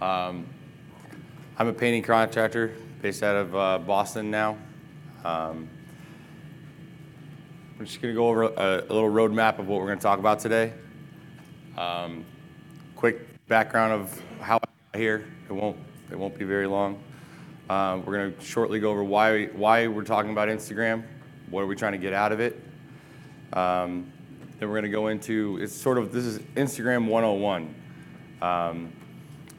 Um, I'm a painting contractor based out of uh, Boston now. Um, I'm just going to go over a, a, little roadmap of what we're going to talk about today. Um, quick background of how I got here. It won't it won't be very long. Um, we're going to shortly go over why why we're talking about Instagram. What are we trying to get out of it? Um, then we're going to go into it's sort of this is Instagram 101.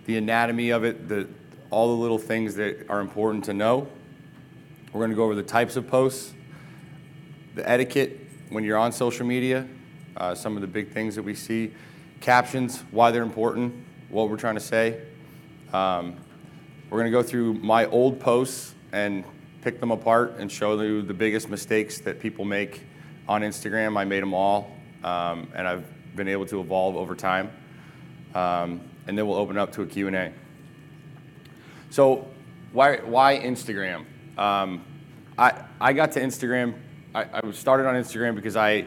The anatomy of it, the all the little things that are important to know. We're going to go over the types of posts, the etiquette when you're on social media, uh, some of the big things that we see, captions, why they're important, what we're trying to say. Um, we're going to go through my old posts and pick them apart and show you the biggest mistakes that people make on Instagram. I made them all, um, and I've been able to evolve over time. Um, and then we'll open up to a Q&A. So why, why Instagram? Um, I, I got to Instagram, I, I started on Instagram because I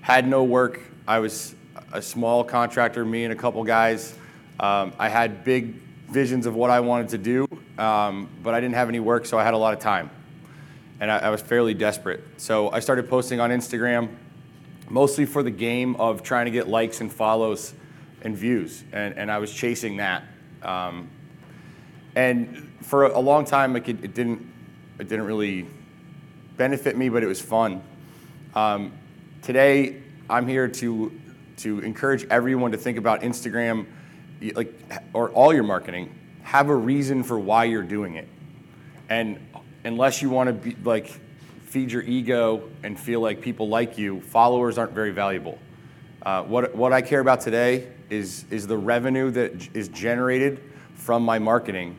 had no work. I was a small contractor, me and a couple guys. Um, I had big visions of what I wanted to do, um, but I didn't have any work, so I had a lot of time. And I, I was fairly desperate. So I started posting on Instagram, mostly for the game of trying to get likes and follows and views. And, and I was chasing that. Um, and for a long time, like it, it, didn't, it didn't really benefit me, but it was fun. Um, today, I'm here to, to encourage everyone to think about Instagram, like, or all your marketing. Have a reason for why you're doing it. And unless you want to be like feed your ego and feel like people like you, followers aren't very valuable. Uh, what, what I care about today is, is the revenue that is generated from my marketing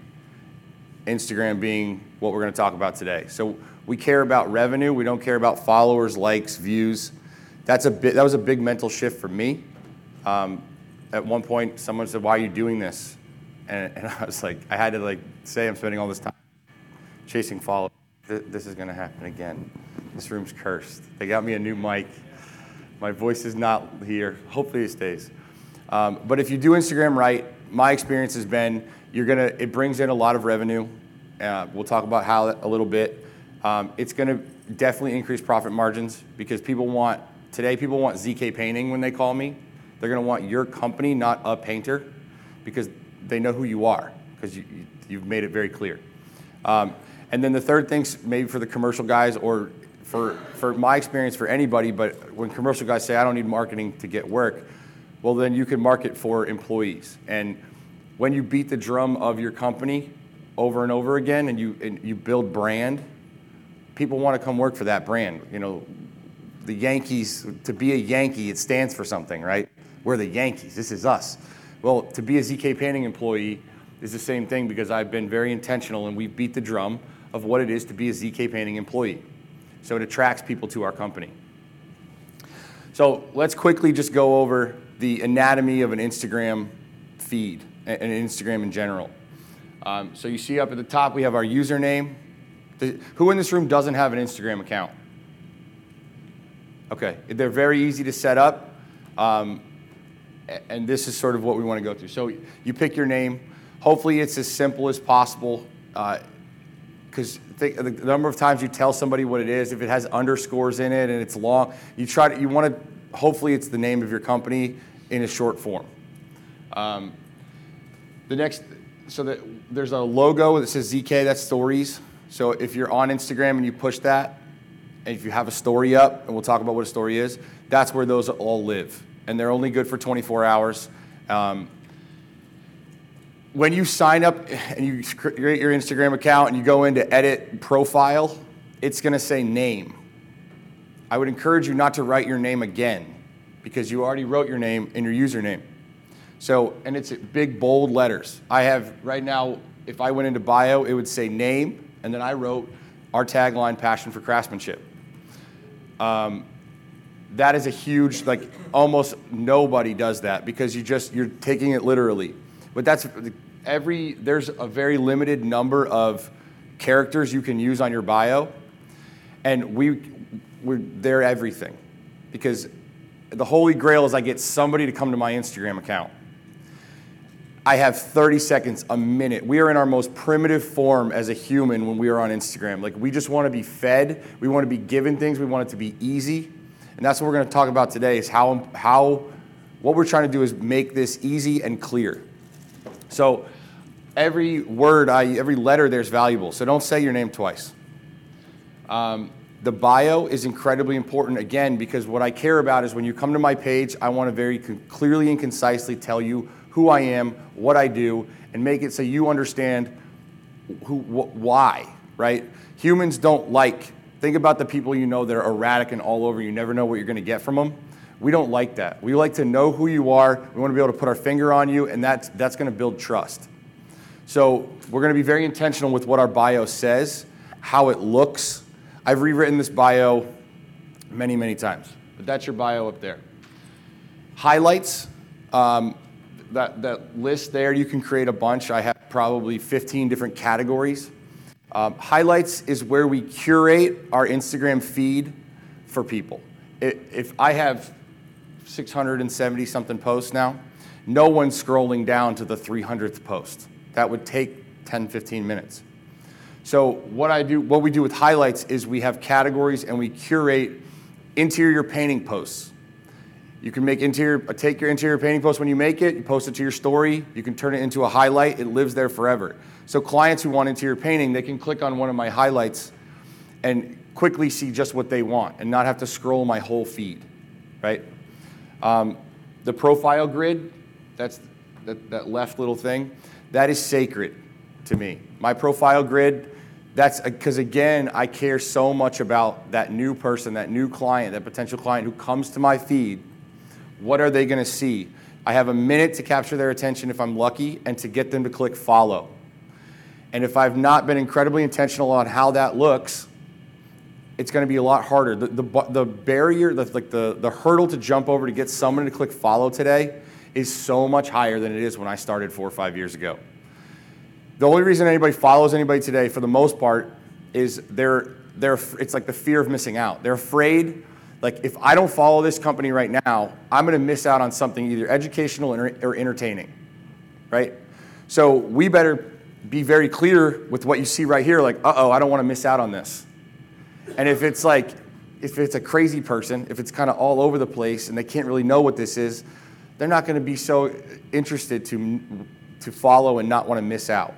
Instagram being what we're going to talk about today. So we care about revenue. We don't care about followers, likes, views. That's a bit, that was a big mental shift for me. Um, at one point, someone said, "Why are you doing this?" And, and, I was like, I had to like say, I'm spending all this time chasing followers. This is going to happen again. This room's cursed. They got me a new mic. My voice is not here. Hopefully, it stays. Um, but if you do Instagram right, my experience has been you're gonna, it brings in a lot of revenue. Uh, we'll talk about how a little bit. Um, it's gonna definitely increase profit margins because people want, today people want ZK painting when they call me. They're gonna want your company, not a painter, because they know who you are, because you, have made it very clear. Um, and then the third thing, maybe for the commercial guys or for, for my experience for anybody, but when commercial guys say, I don't need marketing to get work, well, then you can market for employees. And when you beat the drum of your company over and over again and you, and you build brand, people want to come work for that brand. You know, the Yankees, to be a Yankee, it stands for something, right? We're the Yankees. This is us. Well, to be a ZK Painting employee is the same thing because I've been very intentional and we beat the drum of what it is to be a ZK Painting employee. So it attracts people to our company. So let's quickly just go over the anatomy of an Instagram feed and Instagram in general. Um, so you see up at the top, we have our username. The, who in this room doesn't have an Instagram account? Okay, they're very easy to set up. Um, and this is sort of what we want to go through. So you pick your name. Hopefully, it's as simple as possible. Because uh, the number of times you tell somebody what it is, if it has underscores in it and it's long, you try to, you want to, hopefully, it's the name of your company in a short form. Um, the next, so that there's a logo that says ZK, that's stories. So if you're on Instagram and you push that, and if you have a story up, and we'll talk about what a story is, that's where those all live. And they're only good for 24 hours. Um, when you sign up and you create your Instagram account and you go into edit profile, it's going to say name. I would encourage you not to write your name again because you already wrote your name in your username. So, and it's big, bold letters. I have right now, if I went into bio, it would say name, and then I wrote our tagline, passion for craftsmanship. Um, that is a huge, like almost nobody does that because you just, you're taking it literally. But that's every, there's a very limited number of characters you can use on your bio. And we, we're, they're everything because the holy grail is I get somebody to come to my Instagram account. I have 30 seconds, a minute. We are in our most primitive form as a human when we are on Instagram. Like, we just want to be fed, we want to be given things, we want it to be easy. And that's what we're going to talk about today is how, how what we're trying to do is make this easy and clear. So, every word, I, every letter there's valuable. So, don't say your name twice. Um, the bio is incredibly important again because what I care about is when you come to my page, I want to very clearly and concisely tell you who I am, what I do, and make it so you understand who, wh- why, right? Humans don't like, think about the people you know that are erratic and all over, you never know what you're going to get from them. We don't like that. We like to know who you are. We want to be able to put our finger on you, and that's, that's going to build trust. So we're going to be very intentional with what our bio says, how it looks. I've rewritten this bio many, many times, but that's your bio up there. Highlights. Um, that, that list there, you can create a bunch. I have probably 15 different categories. Um, highlights is where we curate our Instagram feed for people. if I have 670 something posts now, no one's scrolling down to the 300th post. That would take 10, 15 minutes. So what I do, what we do with highlights is we have categories and we curate interior painting posts. You can make interior, uh, take your interior painting post when you make it, you post it to your story, you can turn it into a highlight, it lives there forever. So clients who want interior painting, they can click on one of my highlights and quickly see just what they want and not have to scroll my whole feed, right? Um, the profile grid, that's that, that left little thing, that is sacred to me. My profile grid, that's uh, because again, I care so much about that new person, that new client, that potential client who comes to my feed what are they going to see? I have a minute to capture their attention if I'm lucky and to get them to click follow. And if I've not been incredibly intentional on how that looks, it's going to be a lot harder. The, the, the barrier, the, like the, the hurdle to jump over to get someone to click follow today is so much higher than it is when I started four or five years ago. The only reason anybody follows anybody today, for the most part, is they're, they're, it's like the fear of missing out. They're afraid like if I don't follow this company right now, I'm going to miss out on something either educational or entertaining, right? So we better be very clear with what you see right here. Like, uh oh, I don't want to miss out on this. And if it's like, if it's a crazy person, if it's kind of all over the place and they can't really know what this is, they're not going to be so interested to to follow and not want to miss out,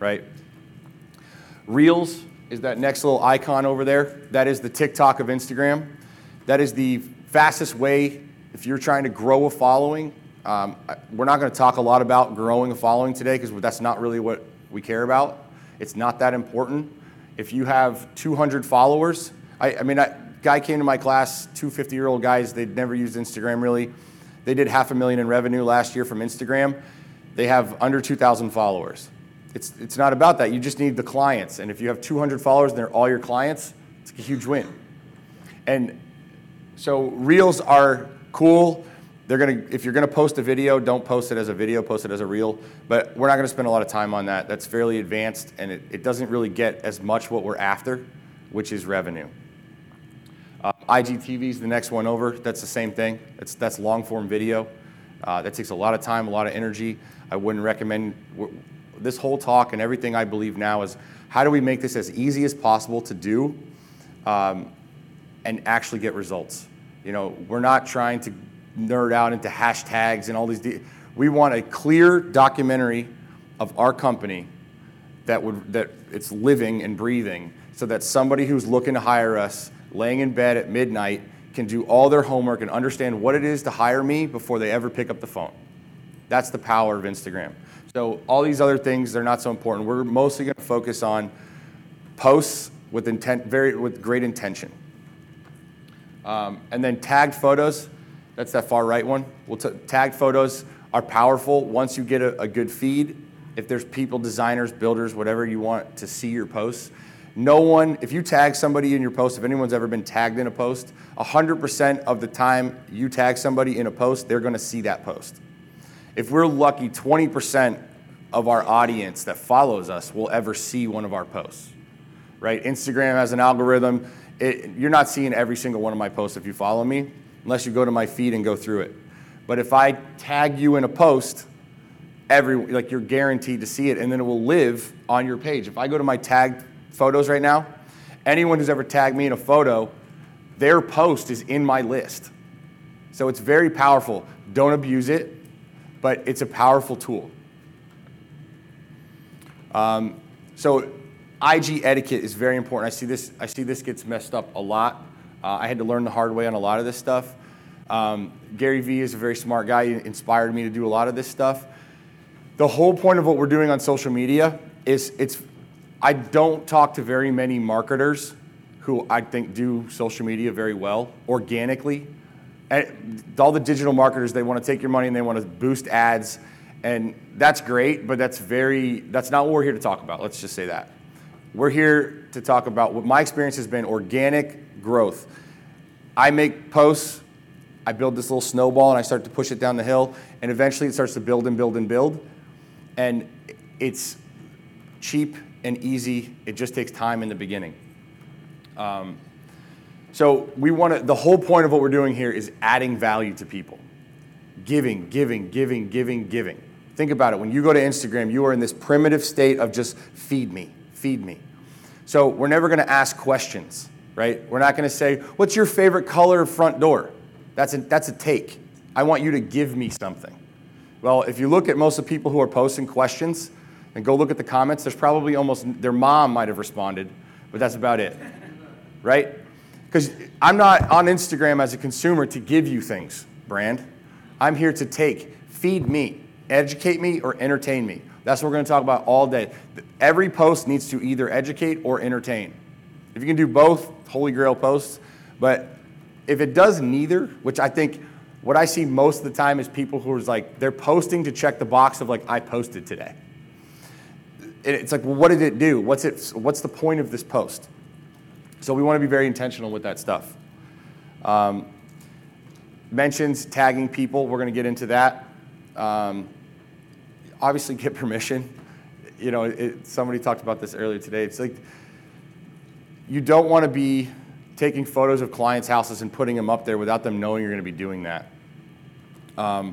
right? Reels is that next little icon over there. That is the TikTok of Instagram. That is the fastest way if you're trying to grow a following. Um, we're not going to talk a lot about growing a following today because that's not really what we care about. It's not that important. If you have 200 followers, I, I mean, a guy came to my class, two 50 year old guys, they'd never used Instagram really. They did half a million in revenue last year from Instagram. They have under 2,000 followers. It's, it's not about that. You just need the clients. And if you have 200 followers and they're all your clients, it's a huge win. And so reels are cool. They're gonna, if you're gonna post a video, don't post it as a video, post it as a reel. But we're not gonna spend a lot of time on that. That's fairly advanced and it, it doesn't really get as much what we're after, which is revenue. Uh, IGTV is the next one over. That's the same thing. It's, that's long form video. Uh, that takes a lot of time, a lot of energy. I wouldn't recommend this whole talk and everything I believe now is how do we make this as easy as possible to do um, and actually get results. You know, we're not trying to nerd out into hashtags and all these. De- we want a clear documentary of our company that would that it's living and breathing, so that somebody who's looking to hire us, laying in bed at midnight, can do all their homework and understand what it is to hire me before they ever pick up the phone. That's the power of Instagram. So all these other things they're not so important. We're mostly going to focus on posts with intent, very with great intention. Um, and then tagged photos, that's that far right one. We'll t- tagged photos are powerful once you get a, a good feed. If there's people, designers, builders, whatever you want to see your posts, no one, if you tag somebody in your post, if anyone's ever been tagged in a post, 100% of the time you tag somebody in a post, they're gonna see that post. If we're lucky, 20% of our audience that follows us will ever see one of our posts, right? Instagram has an algorithm. It, you're not seeing every single one of my posts if you follow me, unless you go to my feed and go through it. But if I tag you in a post, every like you're guaranteed to see it, and then it will live on your page. If I go to my tagged photos right now, anyone who's ever tagged me in a photo, their post is in my list. So it's very powerful. Don't abuse it, but it's a powerful tool. Um, so IG etiquette is very important. I see this. I see this gets messed up a lot. Uh, I had to learn the hard way on a lot of this stuff. Um, Gary Vee is a very smart guy. He inspired me to do a lot of this stuff. The whole point of what we're doing on social media is it's. I don't talk to very many marketers who I think do social media very well organically. All the digital marketers, they want to take your money and they want to boost ads and that's great, but that's very, that's not what we're here to talk about. Let's just say that. We're here to talk about what my experience has been organic growth. I make posts, I build this little snowball, and I start to push it down the hill, and eventually it starts to build and build and build. And it's cheap and easy, it just takes time in the beginning. Um, so we want to, the whole point of what we're doing here is adding value to people. Giving, giving, giving, giving, giving. Think about it. When you go to Instagram, you are in this primitive state of just feed me, feed me. So we're never going to ask questions, right? We're not going to say, "What's your favorite color front door?" That's a, that's a take. I want you to give me something. Well, if you look at most of the people who are posting questions and go look at the comments, there's probably almost their mom might have responded, but that's about it. Right? Because I'm not on Instagram as a consumer to give you things, brand. I'm here to take, feed me educate me or entertain me. That's what we're going to talk about all day. Every post needs to either educate or entertain. If you can do both, holy grail posts. But if it does neither, which I think what I see most of the time is people who are like, they're posting to check the box of like, I posted today. It's like, well, what did it do? What's, it, what's the point of this post? So we want to be very intentional with that stuff. Um, mentions, tagging people, we're going to get into that. Um, obviously get permission. You know, it, somebody talked about this earlier today. It's like you don't want to be taking photos of clients' houses and putting them up there without them knowing you're going to be doing that. Um,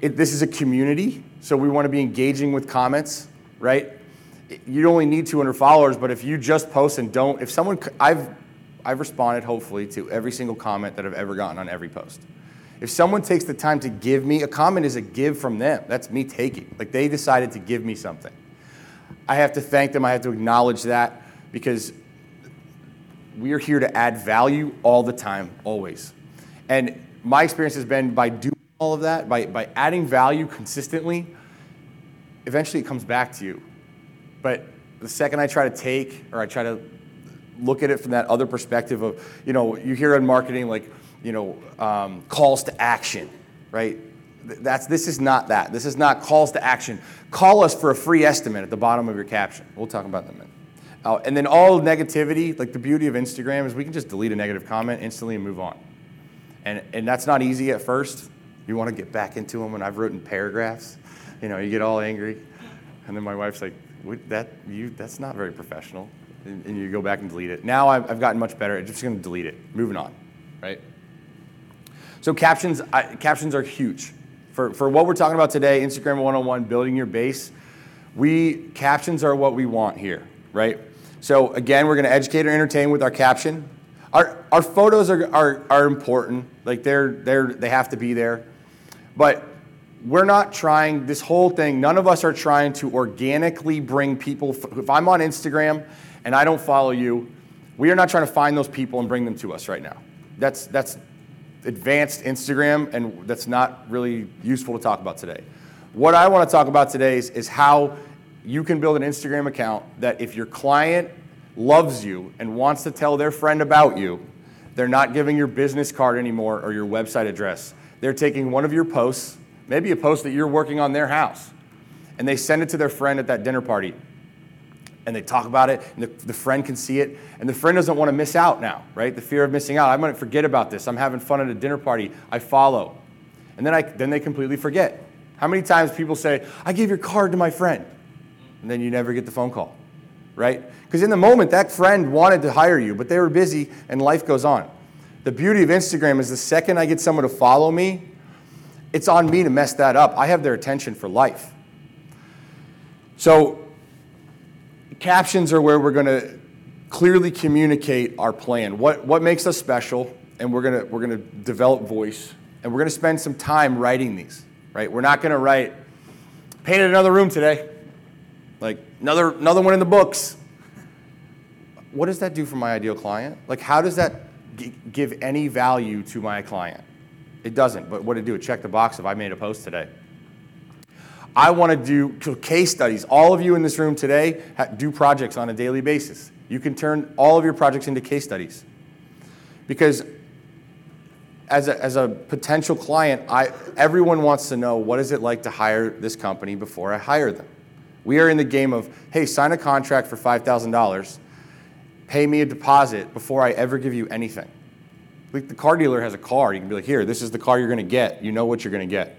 it, this is a community, so we want to be engaging with comments, right? You only need 200 followers, but if you just post and don't, if someone, I've, I've responded hopefully to every single comment that I've ever gotten on every post. If someone takes the time to give me, a comment is a give from them. That's me taking. Like they decided to give me something. I have to thank them. I have to acknowledge that because we are here to add value all the time, always. And my experience has been by doing all of that, by, by adding value consistently, eventually it comes back to you. But the second I try to take or I try to look at it from that other perspective of, you know, you hear in marketing like, you know, um, calls to action, right? That's, this is not that. This is not calls to action. Call us for a free estimate at the bottom of your caption. We'll talk about that in a minute. Uh, and then all negativity, like the beauty of Instagram is we can just delete a negative comment instantly and move on. And, and that's not easy at first. You want to get back into them, and I've written paragraphs. You know, you get all angry. And then my wife's like, that, you, that's not very professional. And, and you go back and delete it. Now I've, I've gotten much better. I'm just going to delete it. Moving on, right? So captions, I, captions are huge. For, for what we're talking about today, Instagram 101, building your base, we, captions are what we want here, right? So again, we're gonna educate or entertain with our caption. Our, our photos are, are, are important, like they're, they're, they have to be there. But we're not trying, this whole thing, none of us are trying to organically bring people, if I'm on Instagram and I don't follow you, we are not trying to find those people and bring them to us right now. That's, that's advanced Instagram, and that's not really useful to talk about today. What I want to talk about today is, is how you can build an Instagram account that if your client loves you and wants to tell their friend about you, they're not giving your business card anymore or your website address. They're taking one of your posts, maybe a post that you're working on their house, and they send it to their friend at that dinner party. And they talk about it, and the, the friend can see it, and the friend doesn't want to miss out now, right? The fear of missing out. I'm going to forget about this. I'm having fun at a dinner party. I follow. And then, I, then they completely forget. How many times people say, I gave your card to my friend, and then you never get the phone call, right? Because in the moment, that friend wanted to hire you, but they were busy, and life goes on. The beauty of Instagram is the second I get someone to follow me, it's on me to mess that up. I have their attention for life. So, captions are where we're going to clearly communicate our plan. What, what makes us special? And we're going to, we're to develop voice. And we're going to spend some time writing these, right? We're not going to write, painted another room today. Like, another, another one in the books. What does that do for my ideal client? Like, how does that g- give any value to my client? It doesn't, but what it do? Check the box if I made a post today. I want to do case studies. All of you in this room today do projects on a daily basis. You can turn all of your projects into case studies. Because as a, as a potential client, I, everyone wants to know what is it like to hire this company before I hire them. We are in the game of, hey, sign a contract for $5,000, pay me a deposit before I ever give you anything. Like the car dealer has a car. You can be like, here, this is the car you're going to get. You know what you're going to get.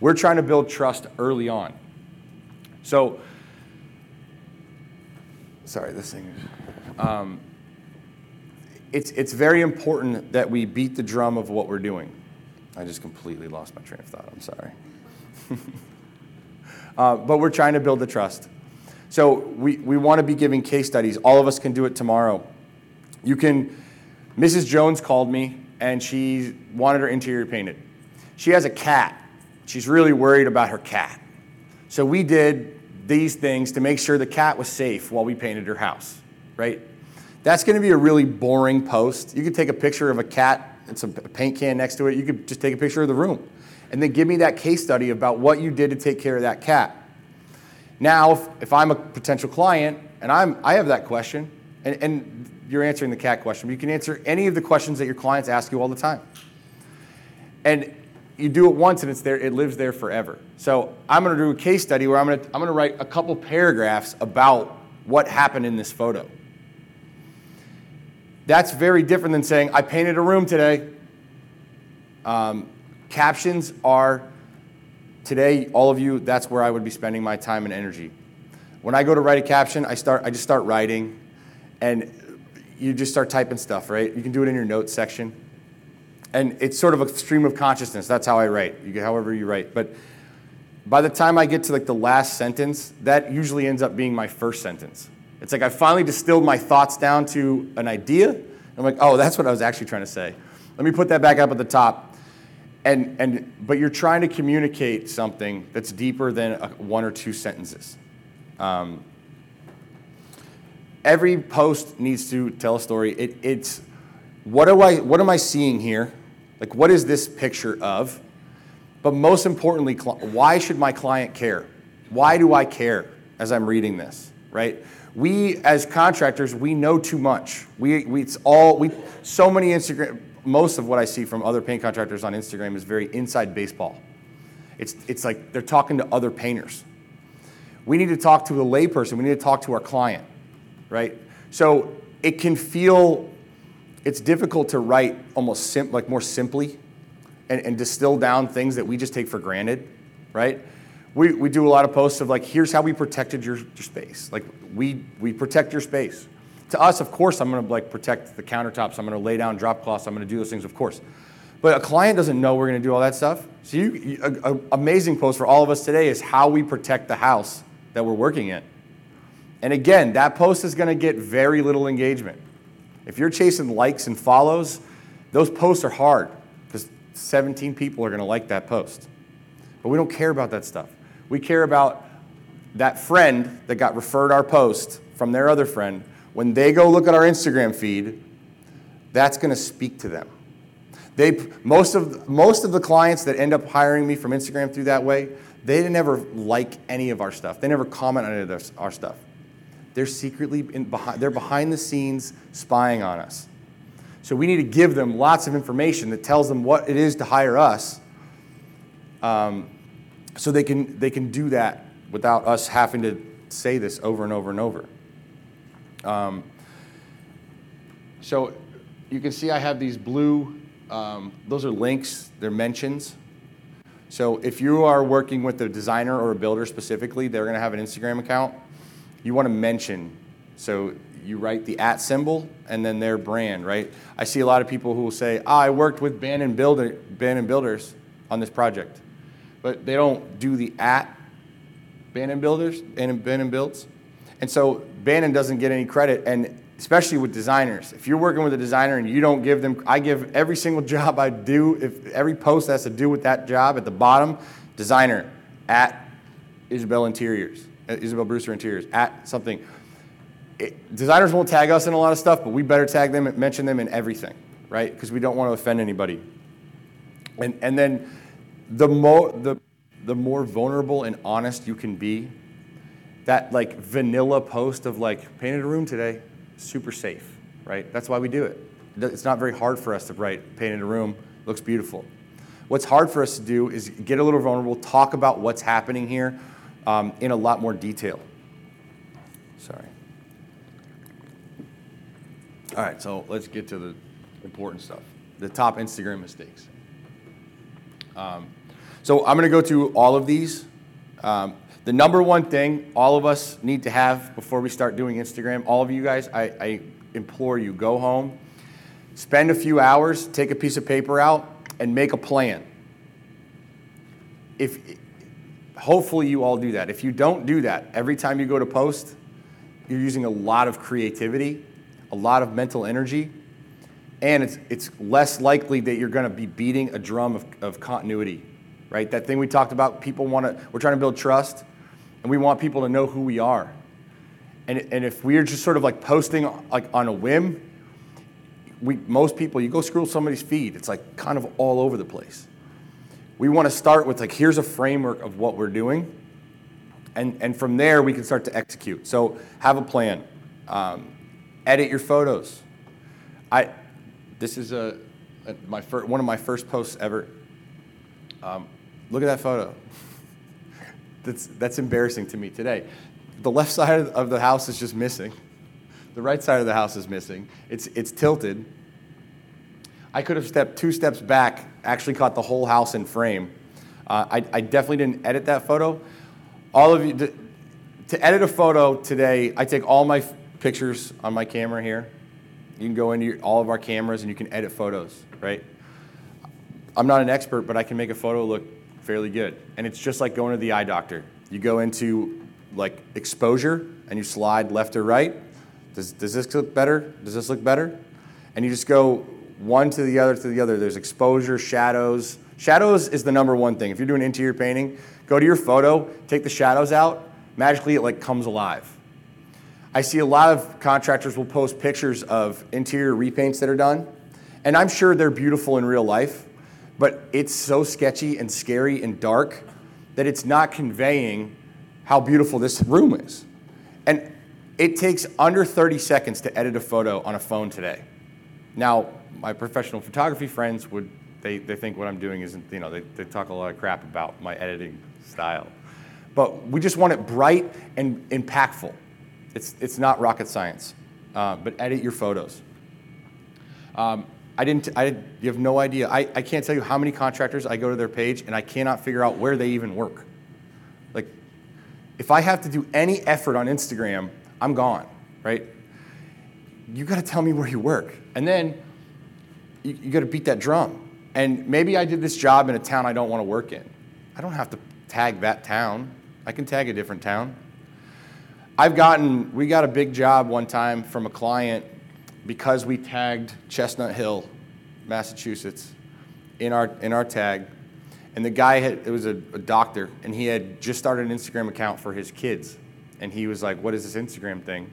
We're trying to build trust early on. So, sorry, this thing is. Um, it's, it's very important that we beat the drum of what we're doing. I just completely lost my train of thought. I'm sorry. uh, but we're trying to build the trust. So we, we want to be giving case studies. All of us can do it tomorrow. You can Mrs. Jones called me and she wanted her interior painted. She has a cat. She's really worried about her cat. So we did these things to make sure the cat was safe while we painted her house, right? That's going to be a really boring post. You could take a picture of a cat and some paint can next to it. You could just take a picture of the room and then give me that case study about what you did to take care of that cat. Now, if, if I'm a potential client and I'm, I have that question, and, and you're answering the cat question, but you can answer any of the questions that your clients ask you all the time. And you do it once and it's there, it lives there forever. So I'm gonna do a case study where I'm gonna, I'm gonna write a couple paragraphs about what happened in this photo. That's very different than saying, I painted a room today. Um, captions are, today, all of you, that's where I would be spending my time and energy. When I go to write a caption, I, start, I just start writing, and you just start typing stuff, right? You can do it in your notes section. And it's sort of a stream of consciousness. That's how I write, you, however you write. But by the time I get to like the last sentence, that usually ends up being my first sentence. It's like I finally distilled my thoughts down to an idea. I'm like, oh, that's what I was actually trying to say. Let me put that back up at the top. And, and, but you're trying to communicate something that's deeper than a, one or two sentences. Um, every post needs to tell a story. It, it's what, do I, what am I seeing here? Like, what is this picture of? But most importantly, why should my client care? Why do I care as I'm reading this, right? We, as contractors, we know too much. We, we, it's all, we, so many Instagram, most of what I see from other paint contractors on Instagram is very inside baseball. It's, it's like they're talking to other painters. We need to talk to a layperson. We need to talk to our client right? So it can feel, it's difficult to write almost sim, like more simply and, and distill down things that we just take for granted, right? We, we do a lot of posts of like, here's how we protected your, your space. Like we, we protect your space. To us, of course, I'm gonna like protect the countertops. I'm gonna lay down drop cloths. I'm gonna do those things, of course. But a client doesn't know we're gonna do all that stuff. So you, you a amazing post for all of us today is how we protect the house that we're working in. And again, that post is going to get very little engagement. If you're chasing likes and follows, those posts are hard because 17 people are going to like that post. But we don't care about that stuff. We care about that friend that got referred our post from their other friend. When they go look at our Instagram feed, that's going to speak to them. They, most, of, most of the clients that end up hiring me from Instagram through that way, they never like any of our stuff. They never comment on any of our stuff. They're secretly in behind, they're behind the scenes spying on us. So we need to give them lots of information that tells them what it is to hire us. Um, so they can they can do that without us having to say this over and over and over. Um, so you can see I have these blue. Um, those are links. They're mentions. So if you are working with a designer or a builder specifically, they're going to have an Instagram account. You want to mention. So you write the at symbol and then their brand, right? I see a lot of people who will say, oh, I worked with Bannon, Builder, Bannon Builders on this project. But they don't do the at Bannon Builders, Bannon, Bannon Builds. And so Bannon doesn't get any credit. And especially with designers. If you're working with a designer and you don't give them, I give every single job I do, if every post has to do with that job at the bottom, designer at Isabel Interiors, Isabel Brewster Interiors, at something. It, designers won't tag us in a lot of stuff, but we better tag them and mention them in everything, right? Because we don't want to offend anybody. And, and then the more, the, the more vulnerable and honest you can be, that like vanilla post of like painted a room today, super safe, right? That's why we do it. It's not very hard for us to write, painted a room, looks beautiful. What's hard for us to do is get a little vulnerable, talk about what's happening here um, in a lot more detail. Sorry. All right, so let's get to the important stuff the top Instagram mistakes. Um, so I'm going to go through all of these. Um, the number one thing all of us need to have before we start doing Instagram, all of you guys, I, I implore you, go home, spend a few hours, take a piece of paper out, and make a plan. If hopefully you all do that. If you don't do that, every time you go to post, you're using a lot of creativity, a lot of mental energy, and it's, it's less likely that you're going to be beating a drum of, of continuity, right? That thing we talked about, people want to, we're trying to build trust and we want people to know who we are. And, and if we're just sort of like posting like on a whim, we, most people, you go scroll somebody's feed, it's like kind of all over the place. We want to start with like, here's a framework of what we're doing. And, and from there, we can start to execute. So have a plan. Um, edit your photos. I, this is a, a my fir- one of my first posts ever. Um, look at that photo that's, that's embarrassing to me today. The left side of the house is just missing. The right side of the house is missing. It's, it's tilted. I could have stepped two steps back, actually caught the whole house in frame. Uh, I, I, definitely didn't edit that photo. All of you, to, to edit a photo today, I take all my f- pictures on my camera here. You can go into your, all of our cameras and you can edit photos, right? I'm not an expert, but I can make a photo look fairly good. And it's just like going to the eye doctor. You go into like exposure and you slide left or right. Does, does this look better? Does this look better? And you just go one to the other to the other. There's exposure, shadows. Shadows is the number one thing. If you're doing interior painting, go to your photo, take the shadows out, magically it like comes alive. I see a lot of contractors will post pictures of interior repaints that are done, and I'm sure they're beautiful in real life, but it's so sketchy and scary and dark that it's not conveying how beautiful this room is. And it takes under 30 seconds to edit a photo on a phone today. Now, my professional photography friends would, they, they think what I'm doing isn't, you know, they, they talk a lot of crap about my editing style. But we just want it bright and impactful. It's, it's not rocket science, uh, but edit your photos. Um, I didn't, I, you have no idea. I, I can't tell you how many contractors I go to their page and I cannot figure out where they even work. Like, if I have to do any effort on Instagram, I'm gone, right? You got to tell me where you work. And then you, you got to beat that drum. And maybe I did this job in a town I don't want to work in. I don't have to tag that town. I can tag a different town. I've gotten, we got a big job one time from a client because we tagged Chestnut Hill, Massachusetts, in our, in our tag. And the guy had, it was a, a doctor, and he had just started an Instagram account for his kids. And he was like, What is this Instagram thing?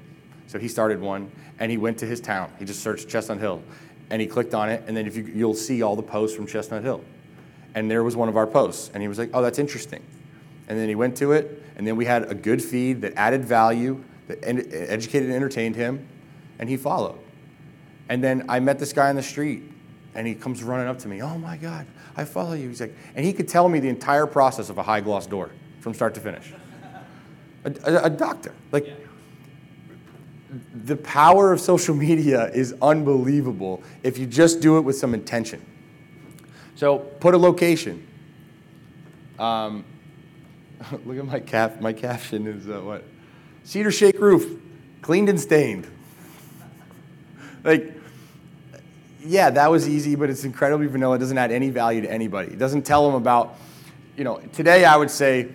So he started one, and he went to his town. He just searched Chestnut Hill, and he clicked on it, and then if you, you'll see all the posts from Chestnut Hill. And there was one of our posts, and he was like, Oh, that's interesting. And then he went to it, and then we had a good feed that added value, that educated and entertained him, and he followed. And then I met this guy on the street, And he comes running up to me, oh my God, I follow you. He's like, and he could tell me the entire process of a high gloss door from start to finish. A, a, a doctor. Like, yeah. The power of social media is unbelievable if you just do it with some intention. So put a location. Um, look at my cap. My caption is uh, what? Cedar shake roof, cleaned and stained. like, yeah, that was easy, but it's incredibly vanilla. It doesn't add any value to anybody. It doesn't tell them about, you know, today I would say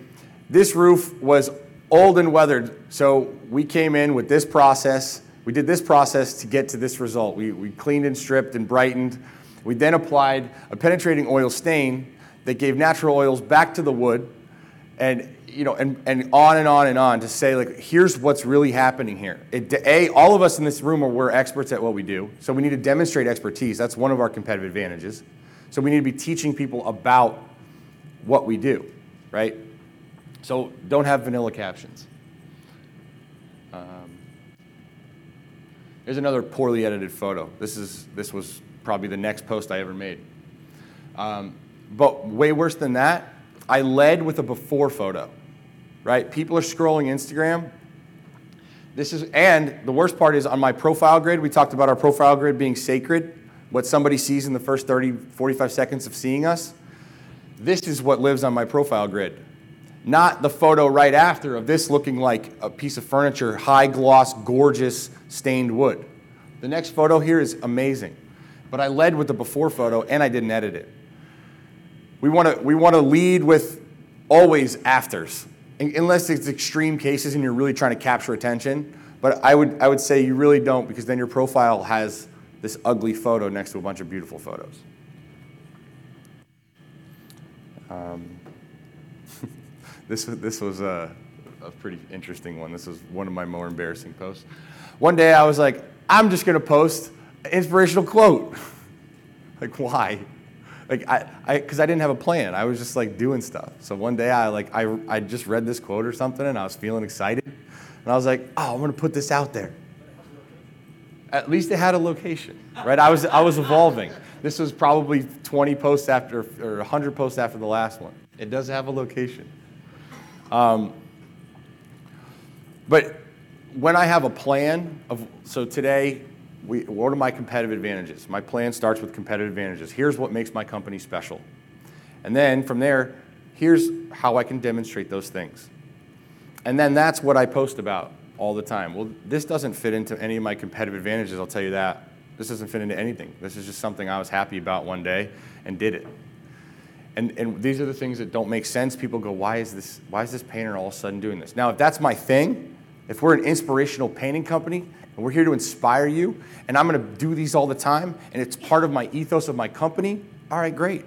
this roof was old and weathered, so we came in with this process. We did this process to get to this result. We, we cleaned and stripped and brightened. We then applied a penetrating oil stain that gave natural oils back to the wood and you know, and, and on and on and on to say, like, here's what's really happening here. It, a, all of us in this room are we're experts at what we do, so we need to demonstrate expertise. That's one of our competitive advantages. So we need to be teaching people about what we do, right? So don't have vanilla captions. Here's another poorly edited photo. This is this was probably the next post I ever made. Um, but way worse than that, I led with a before photo right? People are scrolling Instagram. This is, and the worst part is on my profile grid, we talked about our profile grid being sacred, what somebody sees in the first 30, 45 seconds of seeing us. This is what lives on my profile grid. Not the photo right after of this looking like a piece of furniture, high gloss, gorgeous stained wood. The next photo here is amazing. But I led with the before photo and I didn't edit it. We want to we want to lead with always afters unless it's extreme cases and you're really trying to capture attention. But I would, I would say you really don't because then your profile has this ugly photo next to a bunch of beautiful photos. Um, this, this was a, a pretty interesting one. This was one of my more embarrassing posts. One day I was like, I'm just going to post an inspirational quote. like, why? like I, I, because I didn't have a plan. I was just like doing stuff. So one day I like I, I just read this quote or something, and I was feeling excited, and I was like, oh, I'm gonna put this out there. At least it had a location, right? I was I was evolving. This was probably 20 posts after or 100 posts after the last one. It does have a location. Um, but when I have a plan of so today we, what are my competitive advantages? My plan starts with competitive advantages. Here's what makes my company special. And then from there, here's how I can demonstrate those things. And then that's what I post about all the time. Well, this doesn't fit into any of my competitive advantages, I'll tell you that. This doesn't fit into anything. This is just something I was happy about one day and did it. And, and these are the things that don't make sense. People go, why is, this, why is this painter all of a sudden doing this? Now, if that's my thing, if we're an inspirational painting company and we're here to inspire you, and I'm going to do these all the time, and it's part of my ethos of my company. All right, great.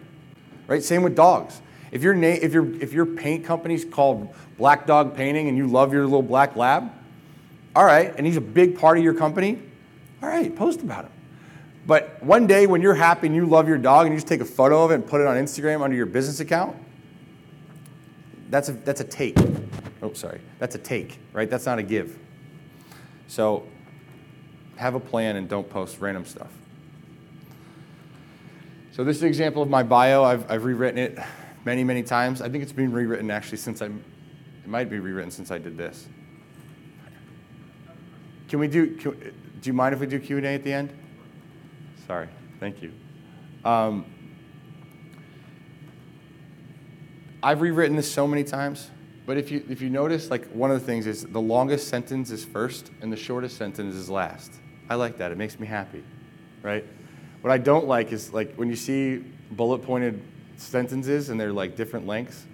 Right? Same with dogs. If your na- if your if your paint company's called Black Dog Painting and you love your little black lab, all right, and he's a big part of your company, all right, post about him. But one day when you're happy and you love your dog and you just take a photo of it and put it on Instagram under your business account, that's a that's a take. Oh, sorry. That's a take, right? That's not a give. So have a plan and don't post random stuff. So this is an example of my bio. I've, I've rewritten it many, many times. I think it's been rewritten actually since I, it might be rewritten since I did this. Can we do, can, do you mind if we do Q&A at the end? Sorry, thank you. Um, I've rewritten this so many times, but if you, if you notice, like one of the things is the longest sentence is first and the shortest sentence is last. I like that. It makes me happy, right? What I don't like is like when you see bullet pointed sentences and they're like different lengths.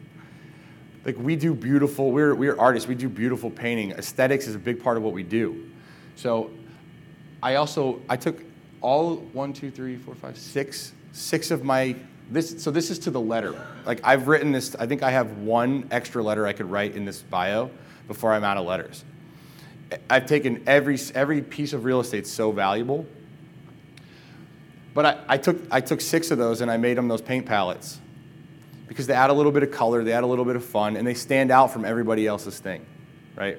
Like we do beautiful, we're, we're artists, we do beautiful painting. Aesthetics is a big part of what we do. So I also, I took all one, two, three, four, five, six, six of my, this, so this is to the letter. Like I've written this, I think I have one extra letter I could write in this bio before I'm out of letters. I've taken every, every piece of real estate so valuable. But I, I, took, I took six of those and I made them those paint palettes because they add a little bit of color, they add a little bit of fun, and they stand out from everybody else's thing, right?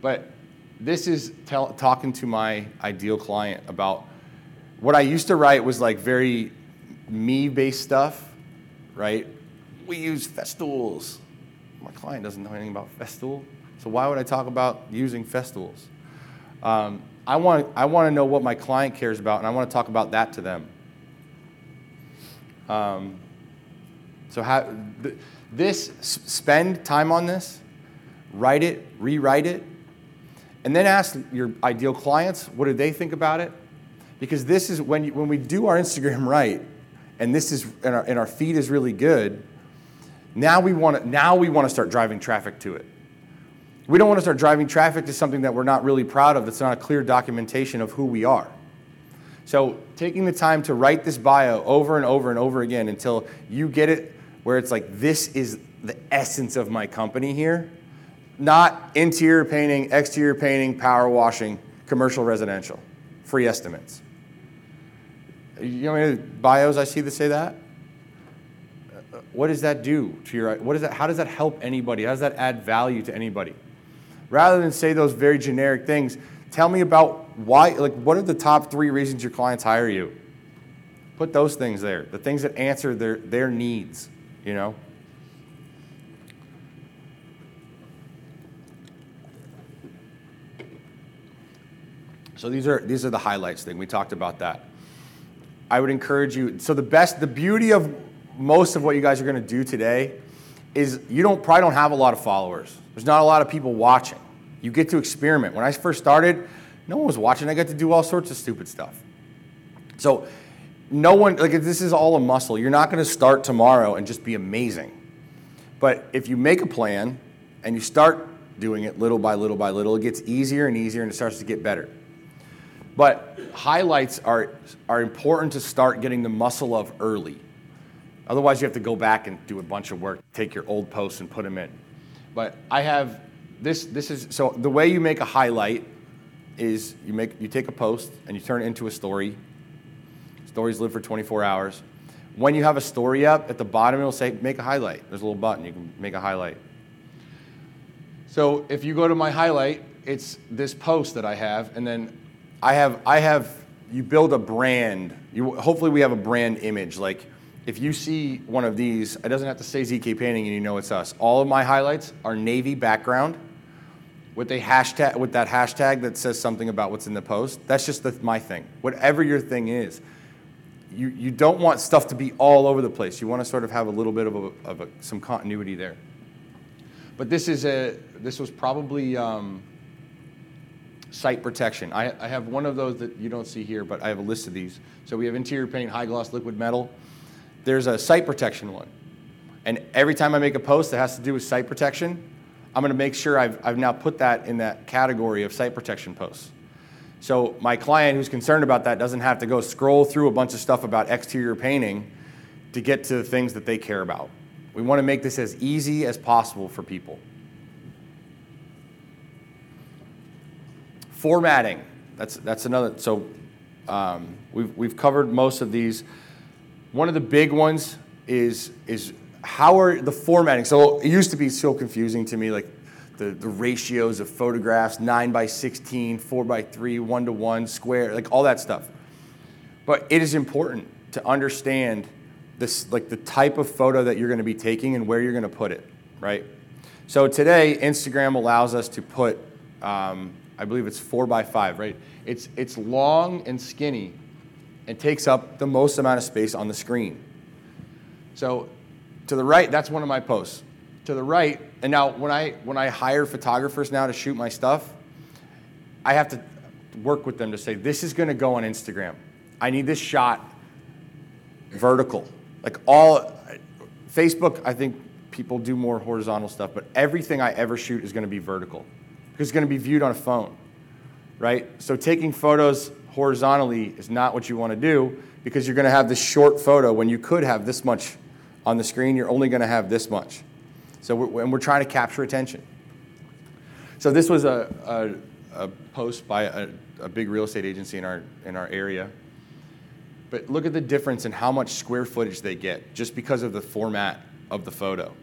But this is tell, talking to my ideal client about what I used to write was like very me-based stuff, right? We use Festools. My client doesn't know anything about Festool, so why would I talk about using Festools? Um, I want, I want to know what my client cares about, and I want to talk about that to them. Um, so how, th- this, spend time on this, write it, rewrite it, and then ask your ideal clients, what do they think about it? Because this is when, you, when we do our Instagram right, and this is, and our, and our feed is really good, now we want to, now we want to start driving traffic to it. We don't want to start driving traffic to something that we're not really proud of, that's not a clear documentation of who we are. So, taking the time to write this bio over and over and over again until you get it where it's like, this is the essence of my company here, not interior painting, exterior painting, power washing, commercial residential, free estimates. You know many bios I see that say that? What does that do to your, what is that, how does that help anybody? How does that add value to anybody? Rather than say those very generic things, tell me about why, like, what are the top three reasons your clients hire you? Put those things there, the things that answer their, their needs, you know? So these are, these are the highlights thing. We talked about that. I would encourage you. So the best, the beauty of most of what you guys are going to do today is you don't probably don't have a lot of followers. There's not a lot of people watching. You get to experiment. When I first started, no one was watching. I got to do all sorts of stupid stuff. So no one like this is all a muscle. You're not going to start tomorrow and just be amazing. But if you make a plan and you start doing it little by little by little, it gets easier and easier and it starts to get better. But highlights are, are important to start getting the muscle of early. Otherwise, you have to go back and do a bunch of work, take your old posts and put them in. But I have this, this is, so the way you make a highlight is you, make, you take a post and you turn it into a story. Stories live for 24 hours. When you have a story up, at the bottom it'll say make a highlight. There's a little button, you can make a highlight. So if you go to my highlight, it's this post that I have, and then I have, I have, you build a brand. You, hopefully, we have a brand image. Like, if you see one of these, it doesn't have to say ZK Painting and you know it's us. All of my highlights are navy background with a hashtag, with that hashtag that says something about what's in the post. That's just the, my thing. Whatever your thing is, you, you don't want stuff to be all over the place. You want to sort of have a little bit of, a, of a, some continuity there. But this is a, this was probably, um, site protection. I, I, have one of those that you don't see here, but I have a list of these. So we have interior paint, high gloss liquid metal. There's a site protection one. And every time I make a post that has to do with site protection, I'm going to make sure I've, I've now put that in that category of site protection posts. So my client who's concerned about that doesn't have to go scroll through a bunch of stuff about exterior painting to get to the things that they care about. We want to make this as easy as possible for people. Formatting, that's, that's another, so um, we've, we've covered most of these. One of the big ones is, is how are the formatting? So it used to be so confusing to me, like the, the ratios of photographs, 9 by 16, 4 by 3, 1 to 1, square, like all that stuff. But it is important to understand this, like the type of photo that you're going to be taking and where you're going to put it, right? So today, Instagram allows us to put um, I believe it's four by five, right? It's, it's long and skinny and takes up the most amount of space on the screen. So to the right, that's one of my posts. To the right, and now when I, when I hire photographers now to shoot my stuff, I have to work with them to say, this is gonna go on Instagram. I need this shot vertical. Like all, Facebook, I think people do more horizontal stuff, but everything I ever shoot is gonna be vertical it's going to be viewed on a phone, right? So taking photos horizontally is not what you want to do because you're going to have this short photo when you could have this much on the screen. You're only going to have this much. So we're, and we're trying to capture attention. So this was a, a, a post by a, a big real estate agency in our, in our area. But look at the difference in how much square footage they get just because of the format of the photo.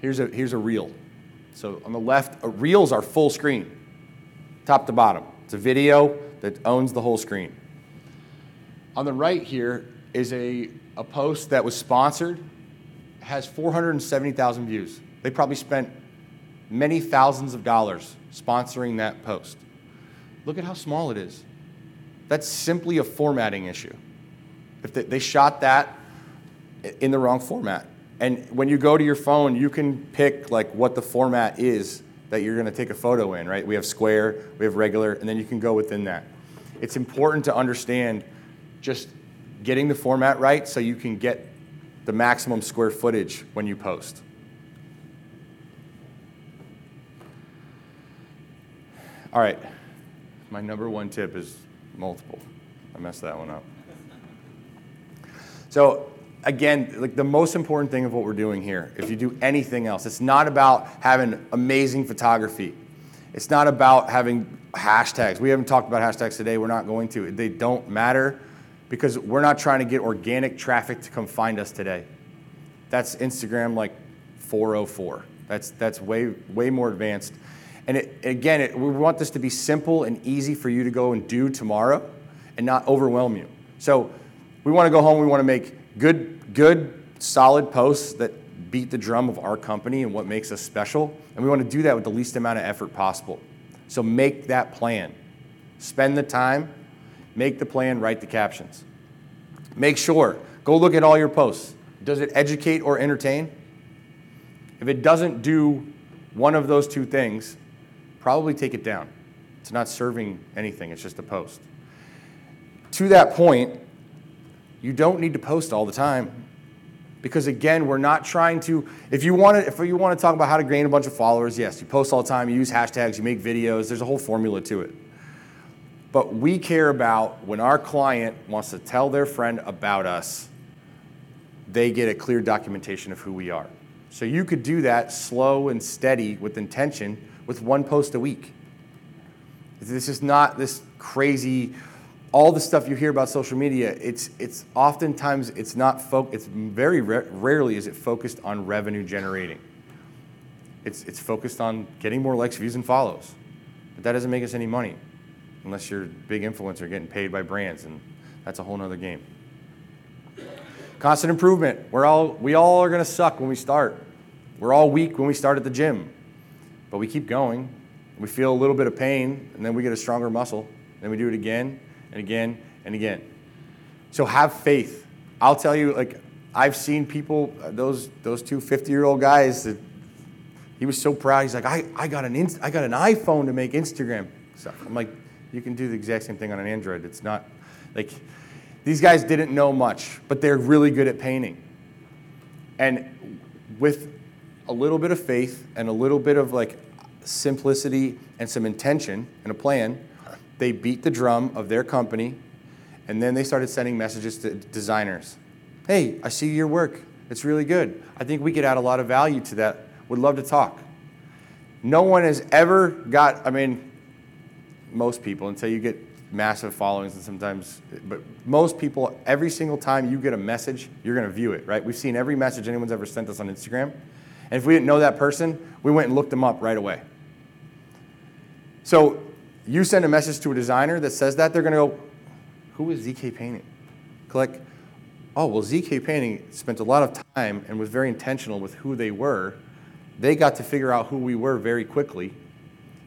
Here's a, here's a reel. So on the left, uh, reels are full screen, top to bottom. It's a video that owns the whole screen. On the right here is a, a post that was sponsored, has 470,000 views. They probably spent many thousands of dollars sponsoring that post. Look at how small it is. That's simply a formatting issue. If they, they shot that in the wrong format. And when you go to your phone, you can pick like what the format is that you're going to take a photo in, right? We have square, we have regular, and then you can go within that. It's important to understand just getting the format right so you can get the maximum square footage when you post. All right, my number one tip is multiple. I messed that one up. So again, like the most important thing of what we're doing here, if you do anything else, it's not about having amazing photography. It's not about having hashtags. We haven't talked about hashtags today. We're not going to. They don't matter because we're not trying to get organic traffic to come find us today. That's Instagram like 404. That's that's way way more advanced. And it, again, it, we want this to be simple and easy for you to go and do tomorrow and not overwhelm you. So we want to go home. We want to make good, good, solid posts that beat the drum of our company and what makes us special. And we want to do that with the least amount of effort possible. So make that plan. Spend the time, make the plan, write the captions. Make sure, go look at all your posts. Does it educate or entertain? If it doesn't do one of those two things, probably take it down. It's not serving anything, it's just a post. To that point, you don't need to post all the time. Because again, we're not trying to, if you want to, if you want to talk about how to gain a bunch of followers, yes, you post all the time, you use hashtags, you make videos, there's a whole formula to it. But we care about when our client wants to tell their friend about us, they get a clear documentation of who we are. So you could do that slow and steady with intention with one post a week. This is not this crazy all the stuff you hear about social media, it's, it's oftentimes, it's not, fo- it's very ra- rarely is it focused on revenue generating. It's, it's focused on getting more likes, views, and follows. But that doesn't make us any money unless you're a big influencer getting paid by brands, and that's a whole nother game. Constant improvement. We're all, we all are going to suck when we start. We're all weak when we start at the gym, but we keep going. We feel a little bit of pain, and then we get a stronger muscle. Then we do it again, and again and again. So have faith. I'll tell you, like, I've seen people, uh, those, those two 50 year old guys that he was so proud. He's like, I, I, got an inst- I got an iPhone to make Instagram stuff. I'm like, you can do the exact same thing on an Android. It's not like these guys didn't know much, but they're really good at painting. And with a little bit of faith and a little bit of like simplicity and some intention and a plan, they beat the drum of their company, and then they started sending messages to designers. Hey, I see your work. It's really good. I think we could add a lot of value to that. Would love to talk. No one has ever got, I mean, most people, until you get massive followings and sometimes, but most people, every single time you get a message, you're going to view it, right? We've seen every message anyone's ever sent us on Instagram. And if we didn't know that person, we went and looked them up right away. So you send a message to a designer that says that, they're going to go, Who is ZK Painting? Click. Oh, well, ZK Painting spent a lot of time and was very intentional with who they were. They got to figure out who we were very quickly.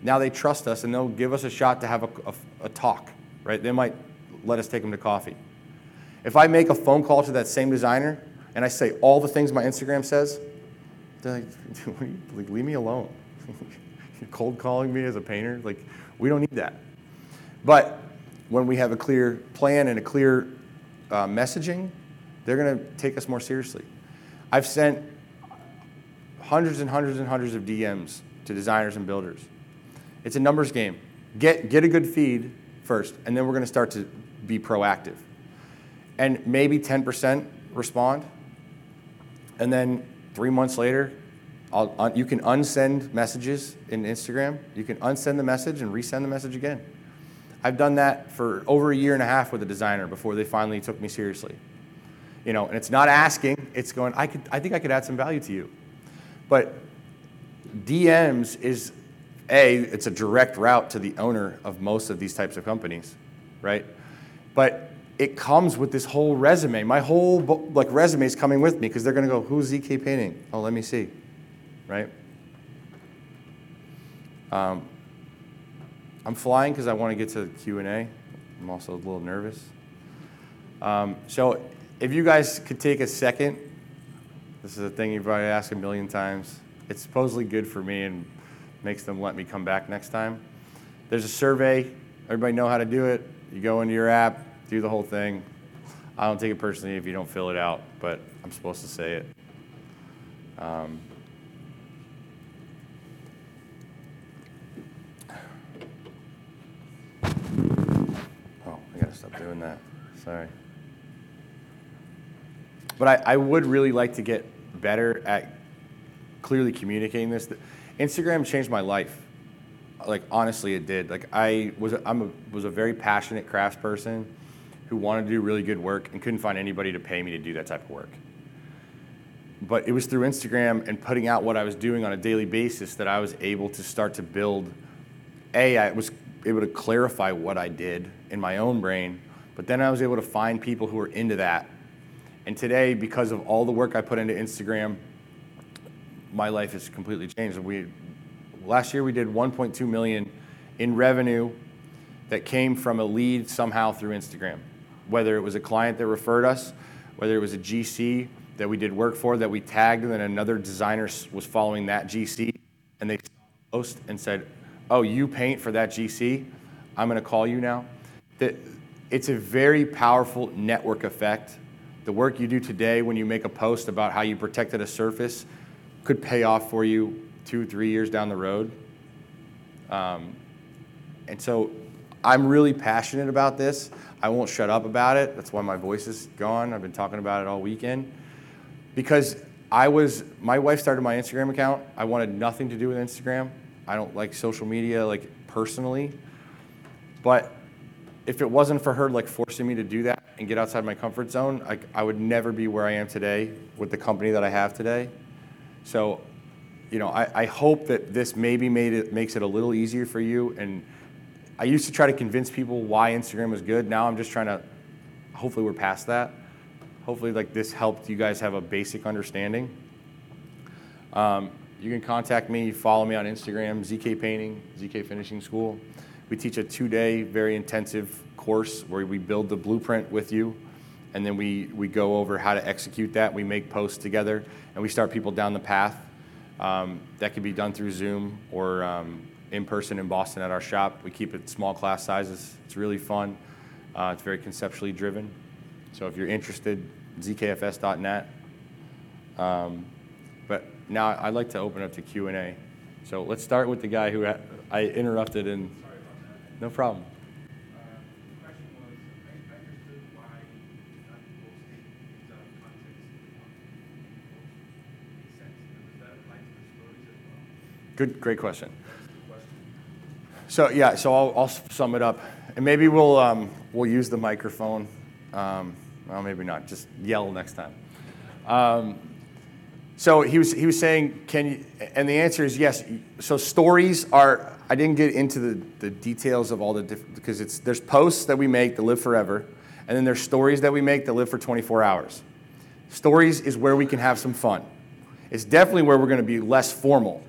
Now they trust us and they'll give us a shot to have a, a, a talk, right? They might let us take them to coffee. If I make a phone call to that same designer and I say all the things my Instagram says, they're like, like leave me alone. You're cold calling me as a painter? Like, we don't need that. But when we have a clear plan and a clear uh, messaging, they're going to take us more seriously. I've sent hundreds and hundreds and hundreds of DMs to designers and builders. It's a numbers game. Get, get a good feed first, and then we're going to start to be proactive. And maybe 10% respond, and then three months later, I'll, uh, you can unsend messages in Instagram. You can unsend the message and resend the message again. I've done that for over a year and a half with a designer before they finally took me seriously. You know, and it's not asking, it's going, I, could, I think I could add some value to you. But DMs is A, it's a direct route to the owner of most of these types of companies, right? But it comes with this whole resume. My whole like resume is coming with me because they're going to go, "Who's ZK Painting?" Oh, let me see, right? Um, I'm flying because I want to get to the Q and A. I'm also a little nervous. Um, so, if you guys could take a second, this is a thing you've probably asked a million times. It's supposedly good for me and makes them let me come back next time. There's a survey. Everybody know how to do it. You go into your app, do the whole thing. I don't take it personally if you don't fill it out, but I'm supposed to say it. Um, oh, I gotta stop doing that. Sorry. But I, I would really like to get better at clearly communicating this. Instagram changed my life. Like honestly, it did. Like I was, a, I'm a, was a very passionate crafts person who wanted to do really good work and couldn't find anybody to pay me to do that type of work. But it was through Instagram and putting out what I was doing on a daily basis that I was able to start to build. A, I was able to clarify what I did in my own brain, but then I was able to find people who were into that. And today, because of all the work I put into Instagram, my life has completely changed. We last year we did 1.2 million in revenue that came from a lead somehow through Instagram. Whether it was a client that referred us, whether it was a GC that we did work for that we tagged and then another designer was following that GC and they post and said, "Oh, you paint for that GC? I'm going to call you now." That it's a very powerful network effect. The work you do today when you make a post about how you protected a surface could pay off for you two, three years down the road. Um, and so I'm really passionate about this. I won't shut up about it. That's why my voice is gone. I've been talking about it all weekend. Because I was, my wife started my Instagram account. I wanted nothing to do with Instagram. I don't like social media, like personally. But if it wasn't for her like forcing me to do that and get outside my comfort zone, I, I would never be where I am today with the company that I have today. So, you know, I, I hope that this maybe made it makes it a little easier for you. And I used to try to convince people why Instagram was good. Now I'm just trying to. Hopefully, we're past that. Hopefully, like this helped you guys have a basic understanding. Um, you can contact me, follow me on Instagram, ZK Painting, ZK Finishing School. We teach a two-day, very intensive course where we build the blueprint with you and then we, we go over how to execute that. We make posts together, and we start people down the path. Um, that can be done through Zoom or um, in person in Boston at our shop. We keep it small class sizes. It's really fun. Uh, it's very conceptually driven. So if you're interested, zkfs.net. Um, now I'd like to open up to Q&A. So let's start with the guy who I interrupted and no problem. Good, great question. So yeah, so I'll, I'll sum it up, and maybe we'll um, we'll use the microphone. Um, well, maybe not. Just yell next time. Um, so he was he was saying, can you? And the answer is yes. So stories are. I didn't get into the, the details of all the different because it's there's posts that we make that live forever, and then there's stories that we make that live for 24 hours. Stories is where we can have some fun. It's definitely where we're going to be less formal.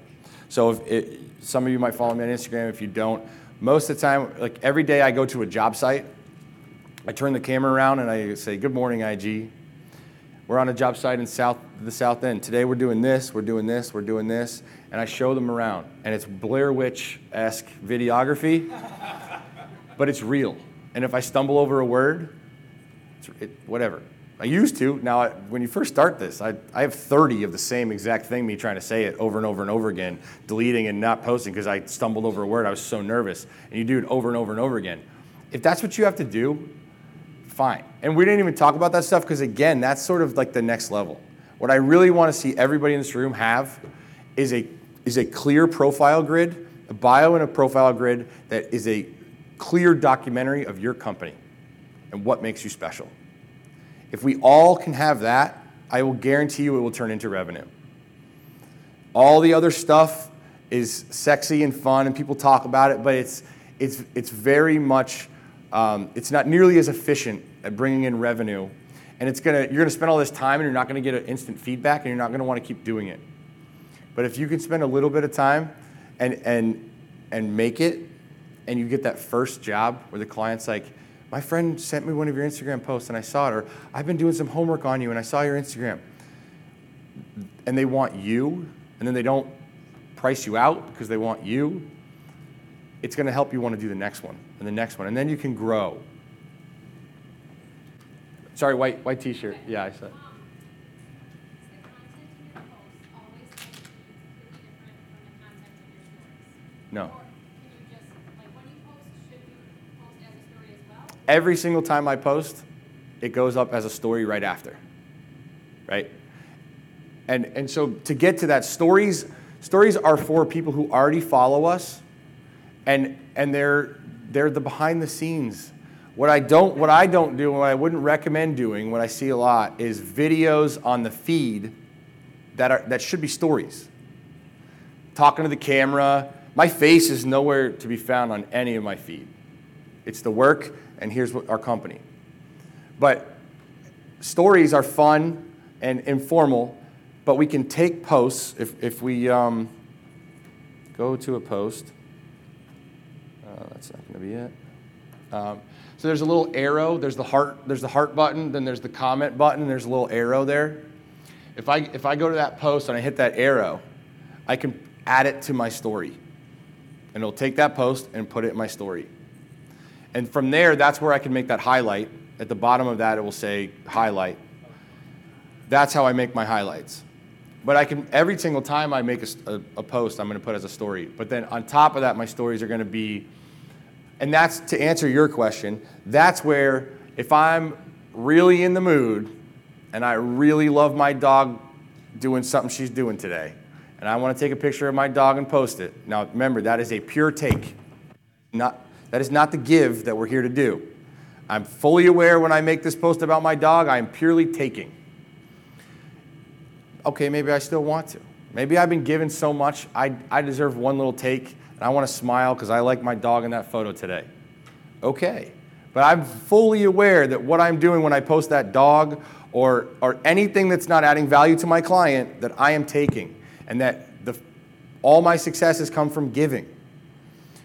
So if it, some of you might follow me on Instagram. If you don't, most of the time, like every day I go to a job site, I turn the camera around and I say, "Good morning, IG." We're on a job site in South the South End. Today we're doing this, we're doing this, we're doing this, and I show them around, and it's Blair Witch-esque videography, but it's real. And if I stumble over a word, it, whatever. I used to. Now, I, when you first start this, I, I have 30 of the same exact thing, me trying to say it over and over and over again, deleting and not posting because I stumbled over a word. I was so nervous. And you do it over and over and over again. If that's what you have to do, fine. And we didn't even talk about that stuff because, again, that's sort of like the next level. What I really want to see everybody in this room have is a, is a clear profile grid, a bio and a profile grid that is a clear documentary of your company and what makes you special. If we all can have that, I will guarantee you it will turn into revenue. All the other stuff is sexy and fun, and people talk about it, but it's it's it's very much um, it's not nearly as efficient at bringing in revenue, and it's gonna you're gonna spend all this time and you're not gonna get an instant feedback, and you're not gonna want to keep doing it. But if you can spend a little bit of time and and and make it, and you get that first job where the client's like, my friend sent me one of your Instagram posts and I saw it, or I've been doing some homework on you and I saw your Instagram. And they want you, and then they don't price you out because they want you. It's going to help you want to do the next one and the next one, and then you can grow. Sorry, white white T-shirt. Yeah, I said. No. Every single time I post, it goes up as a story right after. Right? And and so to get to that stories stories are for people who already follow us and and they're they're the behind the scenes. What I don't what I don't do and what I wouldn't recommend doing, what I see a lot is videos on the feed that are that should be stories. Talking to the camera, my face is nowhere to be found on any of my feed. It's the work, and here's what our company. But stories are fun and informal, but we can take posts if, if we um, go to a post. That's not going to be it. Um, so there's a little arrow. There's the heart. There's the heart button. Then there's the comment button. There's a little arrow there. If I if I go to that post and I hit that arrow, I can add it to my story and it'll take that post and put it in my story. And from there, that's where I can make that highlight. At the bottom of that, it will say highlight. That's how I make my highlights. But I can, every single time I make a, a, a post, I'm going to put as a story. But then on top of that, my stories are going to be, and that's to answer your question, that's where if I'm really in the mood and I really love my dog doing something she's doing today, and I want to take a picture of my dog and post it. Now, remember, that is a pure take. Not, that is not the give that we're here to do. I'm fully aware when I make this post about my dog, I am purely taking. Okay, maybe I still want to. Maybe I've been given so much, I, I deserve one little take, and I want to smile because I like my dog in that photo today. Okay. But I'm fully aware that what I'm doing when I post that dog or, or anything that's not adding value to my client, that I am taking and that the, all my successes come from giving.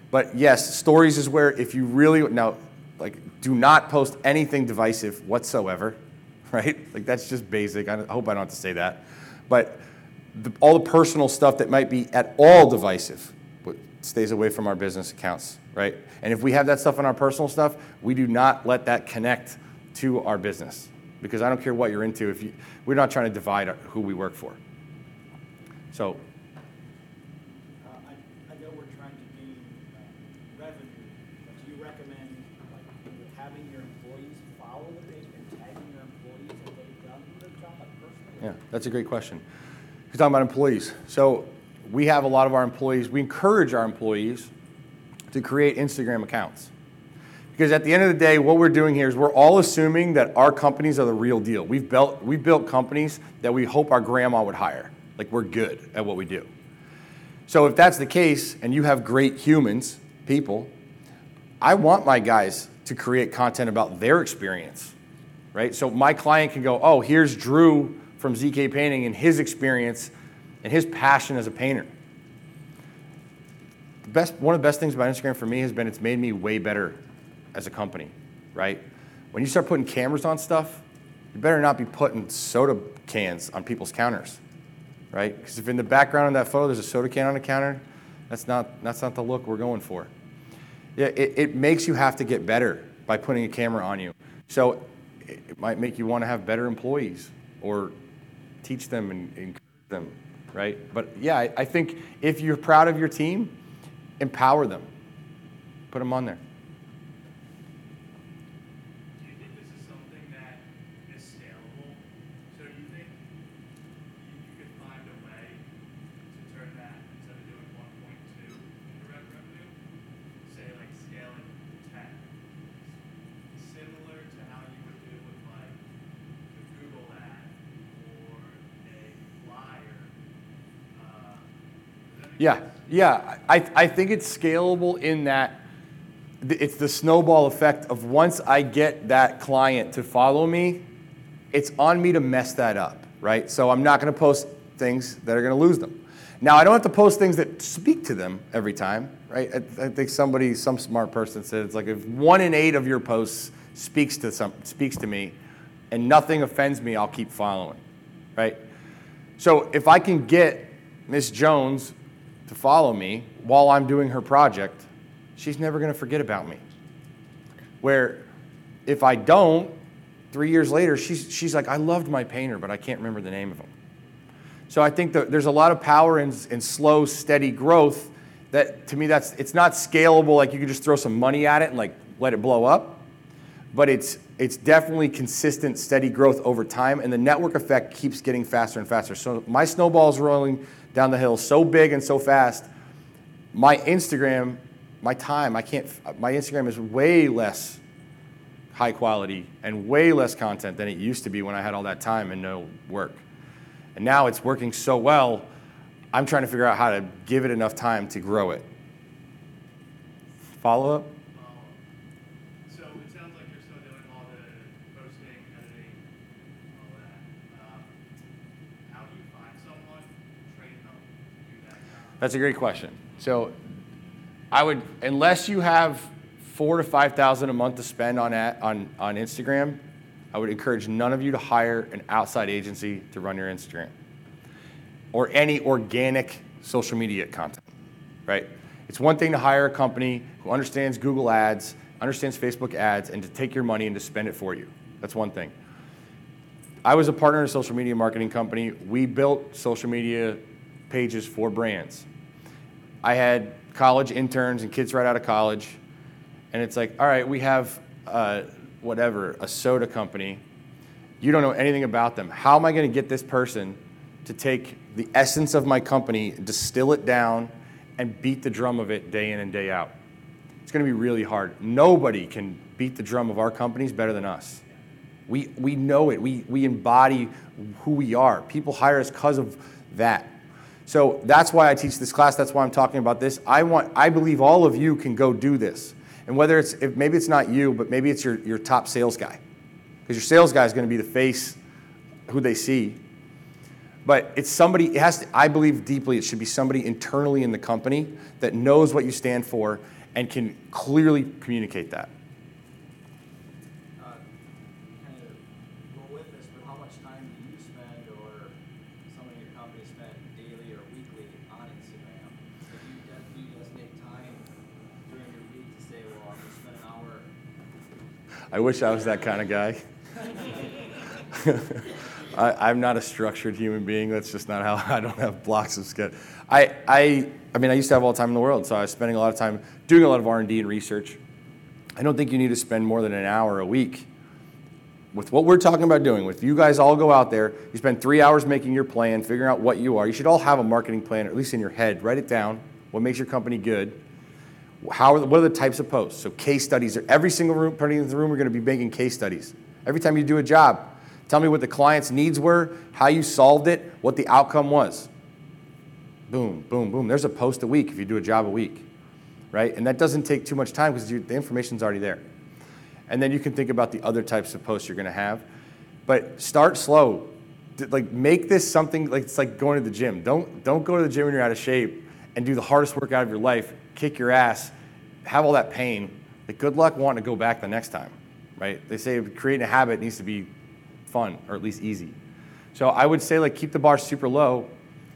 But yes, stories is where if you really now, like, do not post anything divisive whatsoever, right? Like that's just basic. I hope I don't have to say that, but the, all the personal stuff that might be at all divisive stays away from our business accounts, right? And if we have that stuff in our personal stuff, we do not let that connect to our business because I don't care what you're into. If you, we're not trying to divide who we work for. So. Uh, I, I know we're trying to uh, revenue, but do you recommend like having your employees follow the page and tagging your employees that they've done their job personally? Yeah, that's a great question. You're talking about employees. So we have a lot of our employees, we encourage our employees to create Instagram accounts. Because at the end of the day, what we're doing here is we're all assuming that our companies are the real deal. We've built, we've built companies that we hope our grandma would hire. Like we're good at what we do. So if that's the case and you have great humans, people, I want my guys to create content about their experience, right? So my client can go, oh, here's Drew from ZK Painting and his experience and his passion as a painter. The best, one of the best things about Instagram for me has been it's made me way better as a company, right? When you start putting cameras on stuff, you better not be putting soda cans on people's counters right? Because if in the background of that photo there's a soda can on the counter, that's not, that's not the look we're going for. Yeah, it, it makes you have to get better by putting a camera on you. So it might make you want to have better employees or teach them and encourage them, right? But yeah, I, think if you're proud of your team, empower them, put them on there. Yeah. Yeah, I, I think it's scalable in that it's the snowball effect of once I get that client to follow me, it's on me to mess that up, right? So I'm not going to post things that are going to lose them. Now, I don't have to post things that speak to them every time, right? I, I think somebody, some smart person said it's like if one in eight of your posts speaks to some, speaks to me, and nothing offends me, I'll keep following, right? So if I can get Miss Jones to follow me while I'm doing her project, she's never going to forget about me. Where if I don't, three years later, she's, she's like, I loved my painter, but I can't remember the name of him. So I think that there's a lot of power in, in slow, steady growth that to me that's it's not scalable like you can just throw some money at it and like let it blow up. But it's it's definitely consistent, steady growth over time, and the network effect keeps getting faster and faster. So my snowball is rolling down the hill so big and so fast. My Instagram, my time, I can't. My Instagram is way less high quality and way less content than it used to be when I had all that time and no work. And now it's working so well, I'm trying to figure out how to give it enough time to grow it. Follow up? So it sounds like you're still doing all the posting, editing, all that. Um, How do you find someone, train them to do that job? That's a great question. So I would, unless you have four to five thousand a month to spend on at, on on Instagram, I would encourage none of you to hire an outside agency to run your Instagram or any organic social media content. Right? It's one thing to hire a company who understands Google Ads, understands Facebook ads, and to take your money and to spend it for you. That's one thing. I was a partner in a social media marketing company. We built social media pages for brands. I had college interns and kids right out of college, and it's like, all right, we have uh, whatever, a soda company. You don't know anything about them. How am I going to get this person to take the essence of my company, distill it down, and beat the drum of it day in and day out? It's going to be really hard. Nobody can beat the drum of our companies better than us. We, we know it. We, we embody who we are. People hire us because of that. So that's why I teach this class. That's why I'm talking about this. I want, I believe all of you can go do this. And whether it's, if maybe it's not you, but maybe it's your, your top sales guy. Because your sales guy is going to be the face who they see. But it's somebody, it has to, I believe deeply, it should be somebody internally in the company that knows what you stand for and can clearly communicate that. Uh, kind of go with this, but how much time do you spend or some of your company spend daily or weekly on Instagram? If you, de- do you designate time during your week to say, well, I'm gonna spend an hour I wish I was that kind of guy. I, I'm not a structured human being. That's just not how I don't have blocks of schedule. I, I, I mean, I used to have all the time in the world, so I was spending a lot of time doing a lot of R&D and research. I don't think you need to spend more than an hour a week with what we're talking about doing. With you guys all go out there, you spend three hours making your plan, figuring out what you are. You should all have a marketing plan, or at least in your head. Write it down. What makes your company good? How are the, what are the types of posts? So case studies. Every single room, person in the room, we're going to be making case studies. Every time you do a job, tell me what the client's needs were, how you solved it, what the outcome was. Boom, boom, boom. There's a post a week if you do a job a week, right? And that doesn't take too much time because the information's already there. And then you can think about the other types of posts you're going to have. But start slow. Like make this something like it's like going to the gym. Don't don't go to the gym when you're out of shape and do the hardest workout of your life, kick your ass, have all that pain. Like good luck wanting to go back the next time, right? They say creating a habit needs to be fun or at least easy. So I would say like keep the bar super low,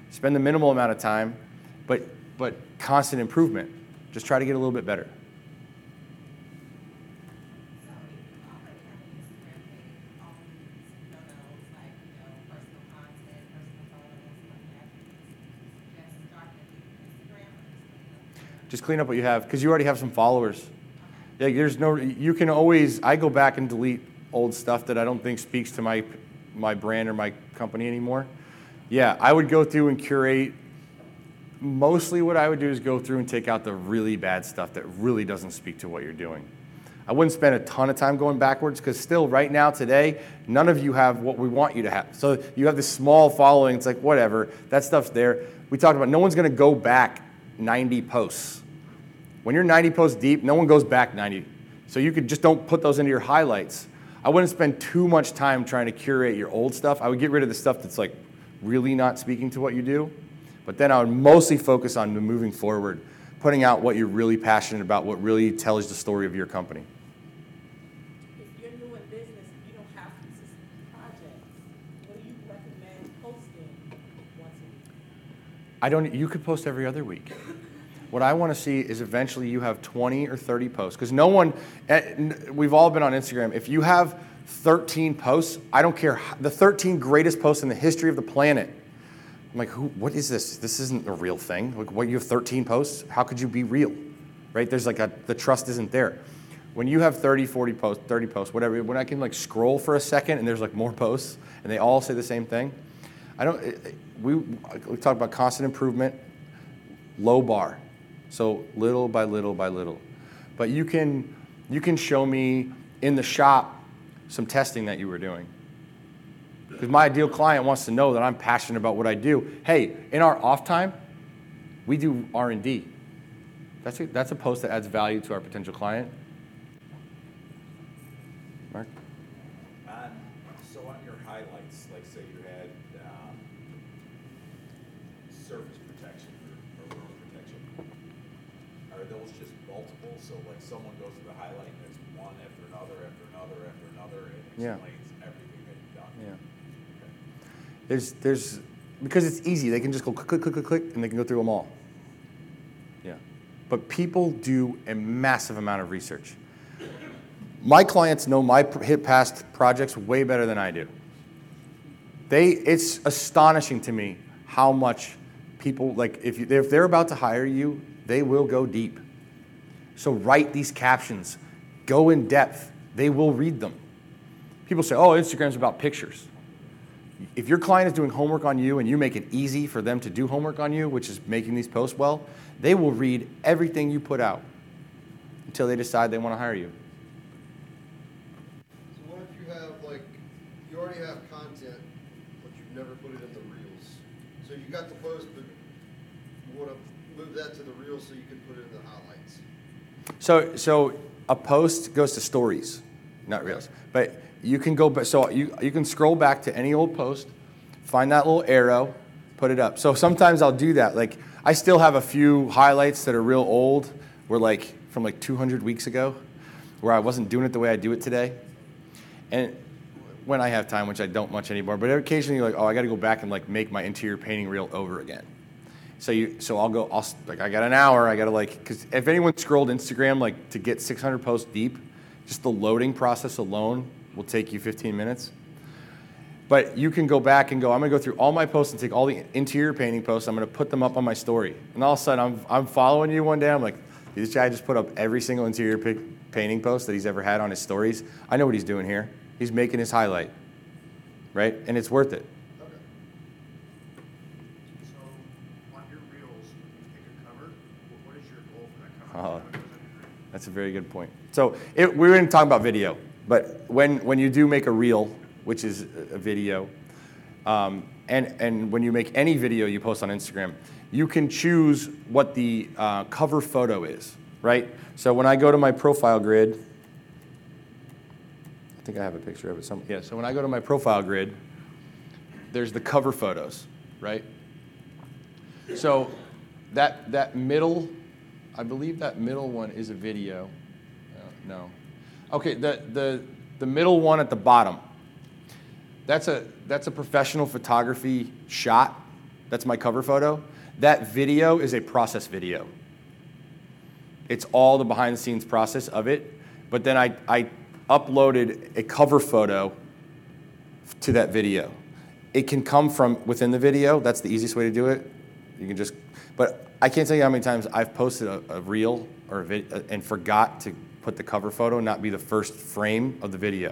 spend the minimal amount of time, but but constant improvement. Just try to get a little bit better. Just clean up? what you have because you already have some followers. Yeah, there's no. You can always. I go back and delete old stuff that I don't think speaks to my my brand or my company anymore. Yeah, I would go through and curate. Mostly, what I would do is go through and take out the really bad stuff that really doesn't speak to what you're doing. I wouldn't spend a ton of time going backwards because still, right now, today, none of you have what we want you to have. So you have this small following. It's like whatever. That stuff's there. We talked about no one's going to go back 90 posts. When you're 90 posts deep, no one goes back 90. So you could just don't put those into your highlights. I wouldn't spend too much time trying to curate your old stuff. I would get rid of the stuff that's like really not speaking to what you do. But then I would mostly focus on moving forward, putting out what you're really passionate about, what really tells the story of your company. If you're new in business, you don't have consistent projects. What do you recommend posting once a week? I don't. You could post every other week. What I want to see is eventually you have 20 or 30 posts because no one. eh, We've all been on Instagram. If you have 13 posts, I don't care, the 13 greatest posts in the history of the planet. I'm like, who? What is this? This isn't a real thing. Like, what? You have 13 posts? How could you be real? Right? There's like a the trust isn't there. When you have 30, 40 posts, 30 posts, whatever. When I can like scroll for a second and there's like more posts and they all say the same thing. I don't. eh, eh, We we talk about constant improvement low bar. So little by little by little. But you can you can show me in the shop some testing that you were doing. Because my ideal client wants to know that I'm passionate about what I do. Hey, in our off time, we do R&D. That's a, that's a post that adds value to our potential client. Mark? On, so on your highlights, like say you had, um, surface protection or, or road protection, are those just multiple? So like someone goes to the highlight and it's one after another, after another, after another, and Yeah. everything that you've done? Yeah. Okay. There's, there's, because it's easy, they can just go click, click, click, click, click, and they can go through them all. Yeah. But people do a massive amount of research. My clients know my hit past projects way better than I do. They, it's astonishing to me how much people, like, if, you, if they're about to hire you, they will go deep. So write these captions, go in depth, they will read them. People say, oh, Instagram's about pictures if your client is doing homework on you and you make it easy for them to do homework on you, which is making these posts well, they will read everything you put out until they decide they want to hire you. So what if you have like, you already have content, but you've never put it in the reels? So you got the post, but you wanna move that to the reels so you can put it in the highlights? So, so a post goes to stories, not reels. But you can go, but so you, you can scroll back to any old post, find that little arrow, put it up. So sometimes I'll do that. Like I still have a few highlights that are real old, were like from like 200 weeks ago, where I wasn't doing it the way I do it today. And when I have time, which I don't much anymore, but occasionally you're like, oh, I got to go back and like make my interior painting reel over again. So you, so I'll go. I'll like I got an hour. I got to like, because if anyone scrolled Instagram like to get 600 posts deep, just the loading process alone will take you 15 minutes. But you can go back and go. I'm gonna go through all my posts and take all the interior painting posts. I'm gonna put them up on my story. And all of a sudden, I'm I'm following you one day. I'm like, this guy just put up every single interior painting post that he's ever had on his stories. I know what he's doing here. He's making his highlight, right? And it's worth it. Okay. So on your reels, pick a cover, what is your goal for that cover? How goes that your- That's a very good point. So it, we were going to talk about video, but when, when you do make a reel, which is a video, um, and, and when you make any video you post on Instagram, you can choose what the uh, cover photo is, right? So when I go to my profile grid, I think I have a picture of it some yeah, so when I go to my profile grid, there's the cover photos, right? So that that middle, I believe that middle one is a video. Uh, no. Okay, the the the middle one at the bottom. That's a that's a professional photography shot. That's my cover photo. That video is a process video. It's all the behind the scenes process of it. But then I, I uploaded a cover photo to that video. It can come from within the video. That's the easiest way to do it. You can just, but I can't tell you how many times I've posted a, a reel or a vid, uh, and forgot to put the cover photo, not be the first frame of the video.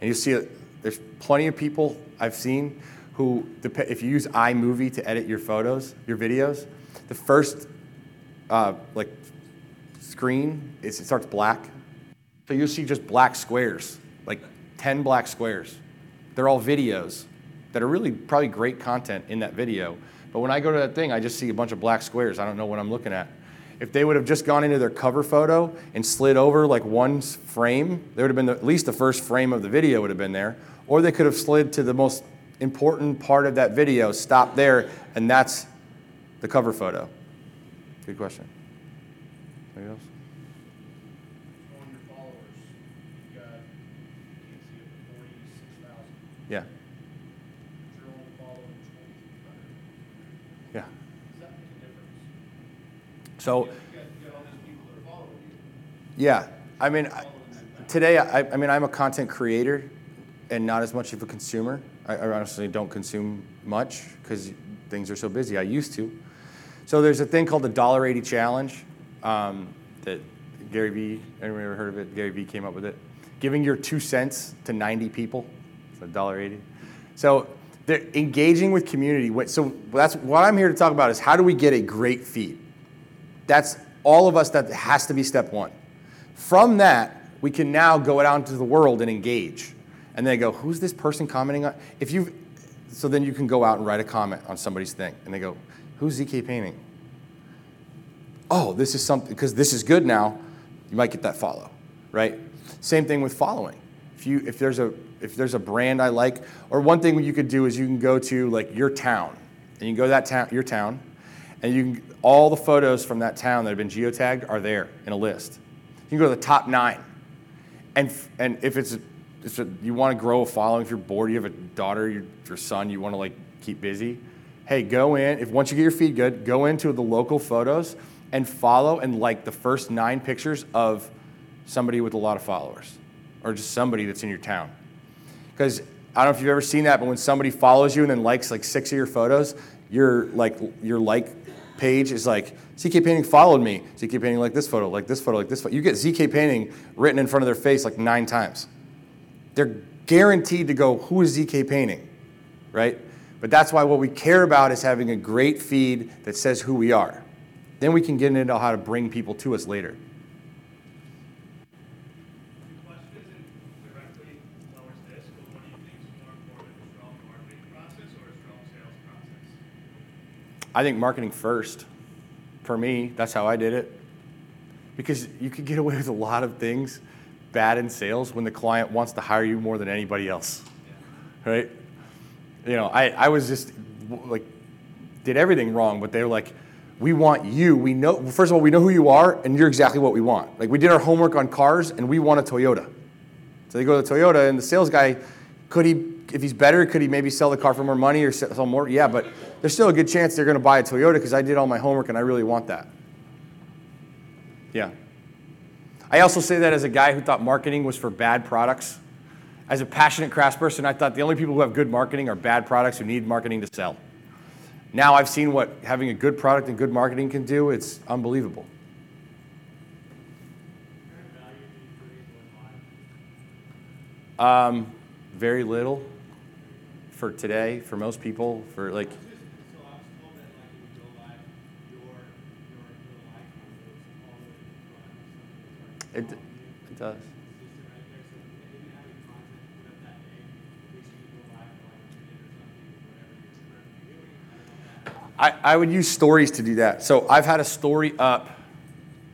And you see, there's plenty of people I've seen who, if you use iMovie to edit your photos, your videos, the first uh, like screen is it starts black. So you'll see just black squares, like 10 black squares. They're all videos that are really probably great content in that video, But when I go to that thing, I just see a bunch of black squares. I don't know what I'm looking at. If they would have just gone into their cover photo and slid over like one frame, there would have been the, at least the first frame of the video would have been there. Or they could have slid to the most important part of that video, stop there, and that's the cover photo. Good question. Anybody else? On your followers, you've got, you can't see it, but forty-six thousand. Yeah, You're only following twenty-two hundred. yeah. Does that make a difference? So. You got, you got all these people that are following you. Yeah, I mean, I- today, I, I mean, I'm a content creator and not as much of a consumer. I, I honestly don't consume much because things are so busy. I used to. So there's a thing called the Dollar Eighty Challenge um, that Gary Vee. Anyone ever heard of it? Gary Vee came up with it. Giving your two cents to 90 people. It's a dollar eighty. So engaging with community. So that's what I'm here to talk about is how do we get a great feed? That's all of us, that has to be step one. From that, we can now go out into the world and engage. And then go, who's this person commenting on? If you, so then you can go out and write a comment on somebody's thing. And they go, who's ZK painting? Oh, this is something, because this is good now, you might get that follow, right? Same thing with following. If, you, if, there's a, if there's a brand I like, or one thing you could do is you can go to like your town, and you can go to that town, your town, and you can, all the photos from that town that have been geotagged are there in a list. You can go to the top nine. And, and if it's, you want to grow a following, if you're bored, you have a daughter, your, your son, you want to like keep busy, hey, go in. If once you get your feed good, go into the local photos and follow and like the first nine pictures of somebody with a lot of followers, or just somebody that's in your town. Because I don't know if you've ever seen that, but when somebody follows you and then likes like six of your photos, your like your like page is like ZK Painting followed me. ZK Painting like this photo, like this photo, like this photo. You get ZK Painting written in front of their face like nine times. They're guaranteed to go, who is ZK Painting, right? But that's why what we care about is having a great feed that says who we are. Then we can get into how to bring people to us later. The question isn't directly towards this, but what do you think is more important, a strong marketing process or a strong sales process? I think marketing first. For me, that's how I did it. Because you could get away with a lot of things bad in sales when the client wants to hire you more than anybody else. Right? You know, I, I was just like, did everything wrong, but they were like, we want you. We know, first of all, we know who you are, and you're exactly what we want. Like, we did our homework on cars, and we want a Toyota. So they go to Toyota, and the sales guy, could he, if he's better, could he maybe sell the car for more money or sell more? Yeah, but there's still a good chance they're going to buy a Toyota because I did all my homework and I really want that. Yeah. I also say that as a guy who thought marketing was for bad products. As a passionate craftsperson, I thought the only people who have good marketing are bad products who need marketing to sell. Now I've seen what having a good product and good marketing can do. It's unbelievable. Um, very little for today, for most people, for like, So I was told that like when you go live, your, your, your live content all the way to the front. it, it does. Consistent right there, so if you have any content put up that day, make sure you go live for like a minute or something, whatever you're currently doing. I don't know if that I, I would use stories to do that. So I've had a story up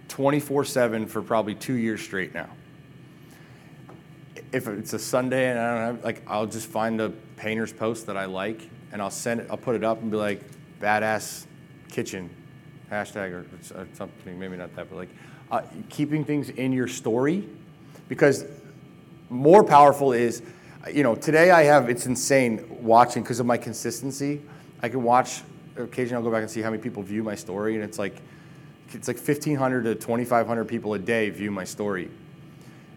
24 7 for probably two years straight now. If it's a Sunday and I don't have, like, I'll just find a painter's post that I like and I'll send it, I'll put it up and be like, badass kitchen, hashtag or, or something, maybe not that, but like, uh, keeping things in your story because more powerful is, you know, today I have, it's insane watching because of my consistency. I can watch, occasionally I'll go back and see how many people view my story, and it's like, it's like 1,500 to 2,500 people a day view my story.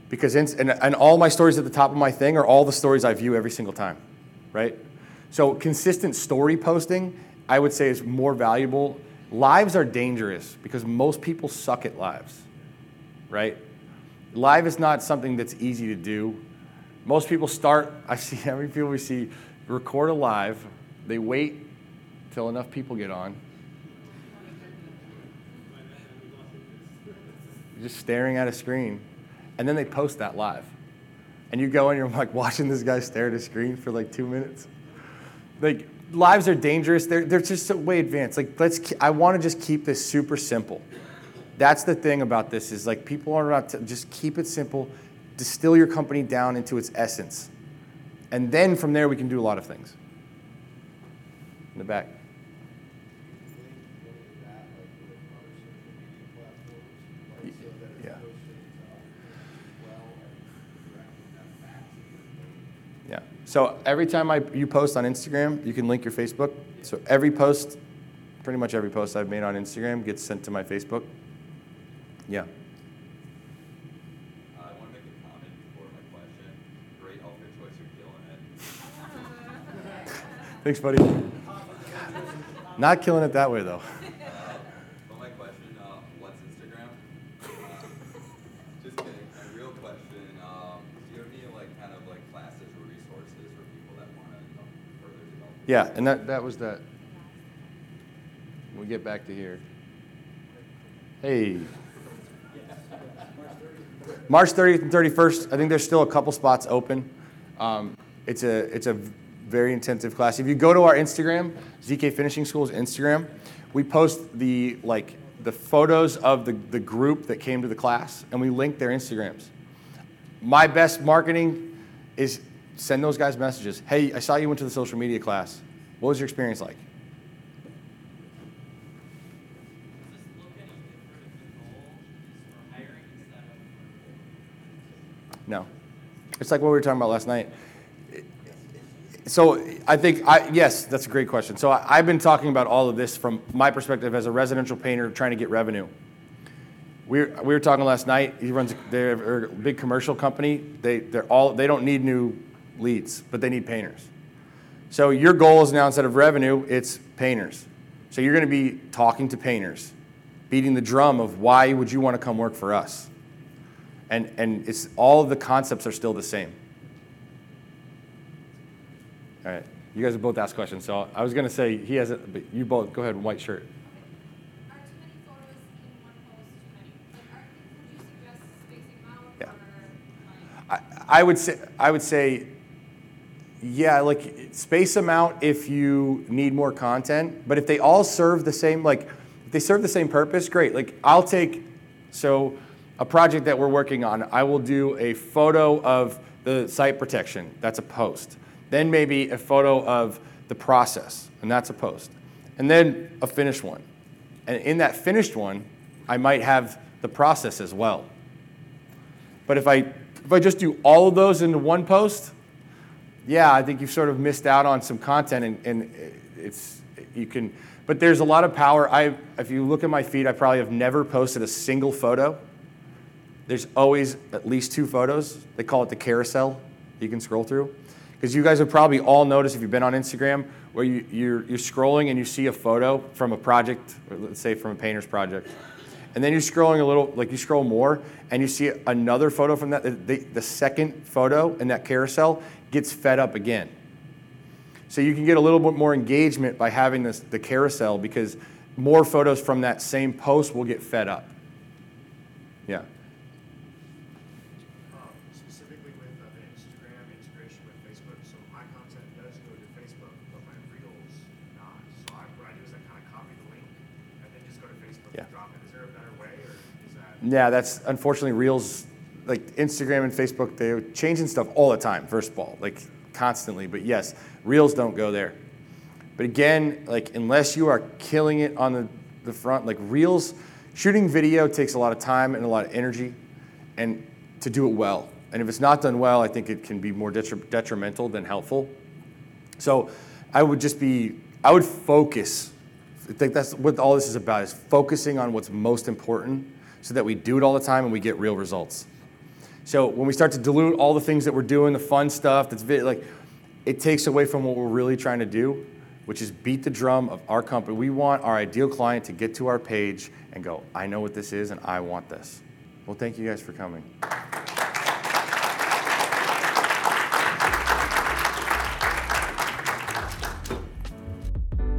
Because, in, and, and all my stories at the top of my thing are all the stories I view every single time, right? So consistent story posting, I would say, is more valuable. Lives are dangerous because most people suck at lives, right? Live is not something that's easy to do. Most people start, I see how many people we see record a live, they wait till enough people get on. Just staring at a screen, and then they post that live. And you go and you're like watching this guy stare at a screen for like two minutes. Like, lives are dangerous. They're, they're just so way advanced. Like, let's, I want to just keep this super simple. That's the thing about this is like people are not, to, just keep it simple, distill your company down into its essence. And then from there, we can do a lot of things. In the back. Yeah. Yeah. So every time I, you post on Instagram, you can link your Facebook. So every post, pretty much every post I've made on Instagram gets sent to my Facebook. Yeah. I want to make a comment before my question. Great outfit choice, you're killing it. Thanks, buddy. Not killing it that way, though. Yeah, and that, that was that. We'll get back to here. Hey. March 30th and 31st, I think there's still a couple spots open. Um, it's, a, it's a very intensive class. If you go to our Instagram, ZK Finishing School's Instagram, we post the, like, the photos of the, the group that came to the class, and we link their Instagrams. My best marketing is send those guys messages. Hey, I saw you went to the social media class. What was your experience like? No. It's like what we were talking about last night. So I think, I, yes, that's a great question. So I, I've been talking about all of this from my perspective as a residential painter trying to get revenue. We were, we were talking last night. He runs, a, a big commercial company. They, they're all, they don't need new leads, but they need painters. So your goal is now instead of revenue, it's painters. So you're going to be talking to painters, beating the drum of why would you want to come work for us? and and it's all of the concepts are still the same. All right, you guys have both asked questions, so I was gonna say he has it, but you both go ahead. White shirt. Are too many photos in one post too many? Like, are, would you suggest spacing them out Yeah. I, I would say I would say, yeah, like space them out if you need more content. But if they all serve the same, like if they serve the same purpose, great. Like I'll take so a project that we're working on. I will do a photo of the site protection. That's a post. Then maybe a photo of the process, and that's a post. And then a finished one. And in that finished one, I might have the process as well. But if I if I just do all of those into one post, yeah, I think you've sort of missed out on some content, and, and it's you can. But there's a lot of power. I if you look at my feed, I probably have never posted a single photo. There's always at least two photos. They call it the carousel. You can scroll through. Because you guys have probably all noticed if you've been on Instagram where you, you're, you're scrolling and you see a photo from a project, let's say from a painter's project. And then you're scrolling a little, like you scroll more, and you see another photo from that. The, the second photo in that carousel gets fed up again. So you can get a little bit more engagement by having this, the carousel because more photos from that same post will get fed up. Yeah. Um, specifically with uh, the Instagram integration with Facebook, so my content does go to Facebook, but my reels not. So I, what I do is I kind of copy the link and then just go to Facebook Yeah. and drop it. Is there a better way, or is that? Yeah, that's unfortunately Reels, like Instagram and Facebook, they're changing stuff all the time, first of all, like constantly. But yes, Reels don't go there. But again, like unless you are killing it on the, the front, like Reels, shooting video takes a lot of time and a lot of energy and to do it well. And if it's not done well, I think it can be more detri- detrimental than helpful. So I would just be, I would focus. I think that's what all this is about is focusing on what's most important so that we do it all the time and we get real results. So when we start to dilute all the things that we're doing, the fun stuff that's like, it takes away from what we're really trying to do, which is beat the drum of our company. We want our ideal client to get to our page and go, I know what this is and I want this. Well, thank you guys for coming.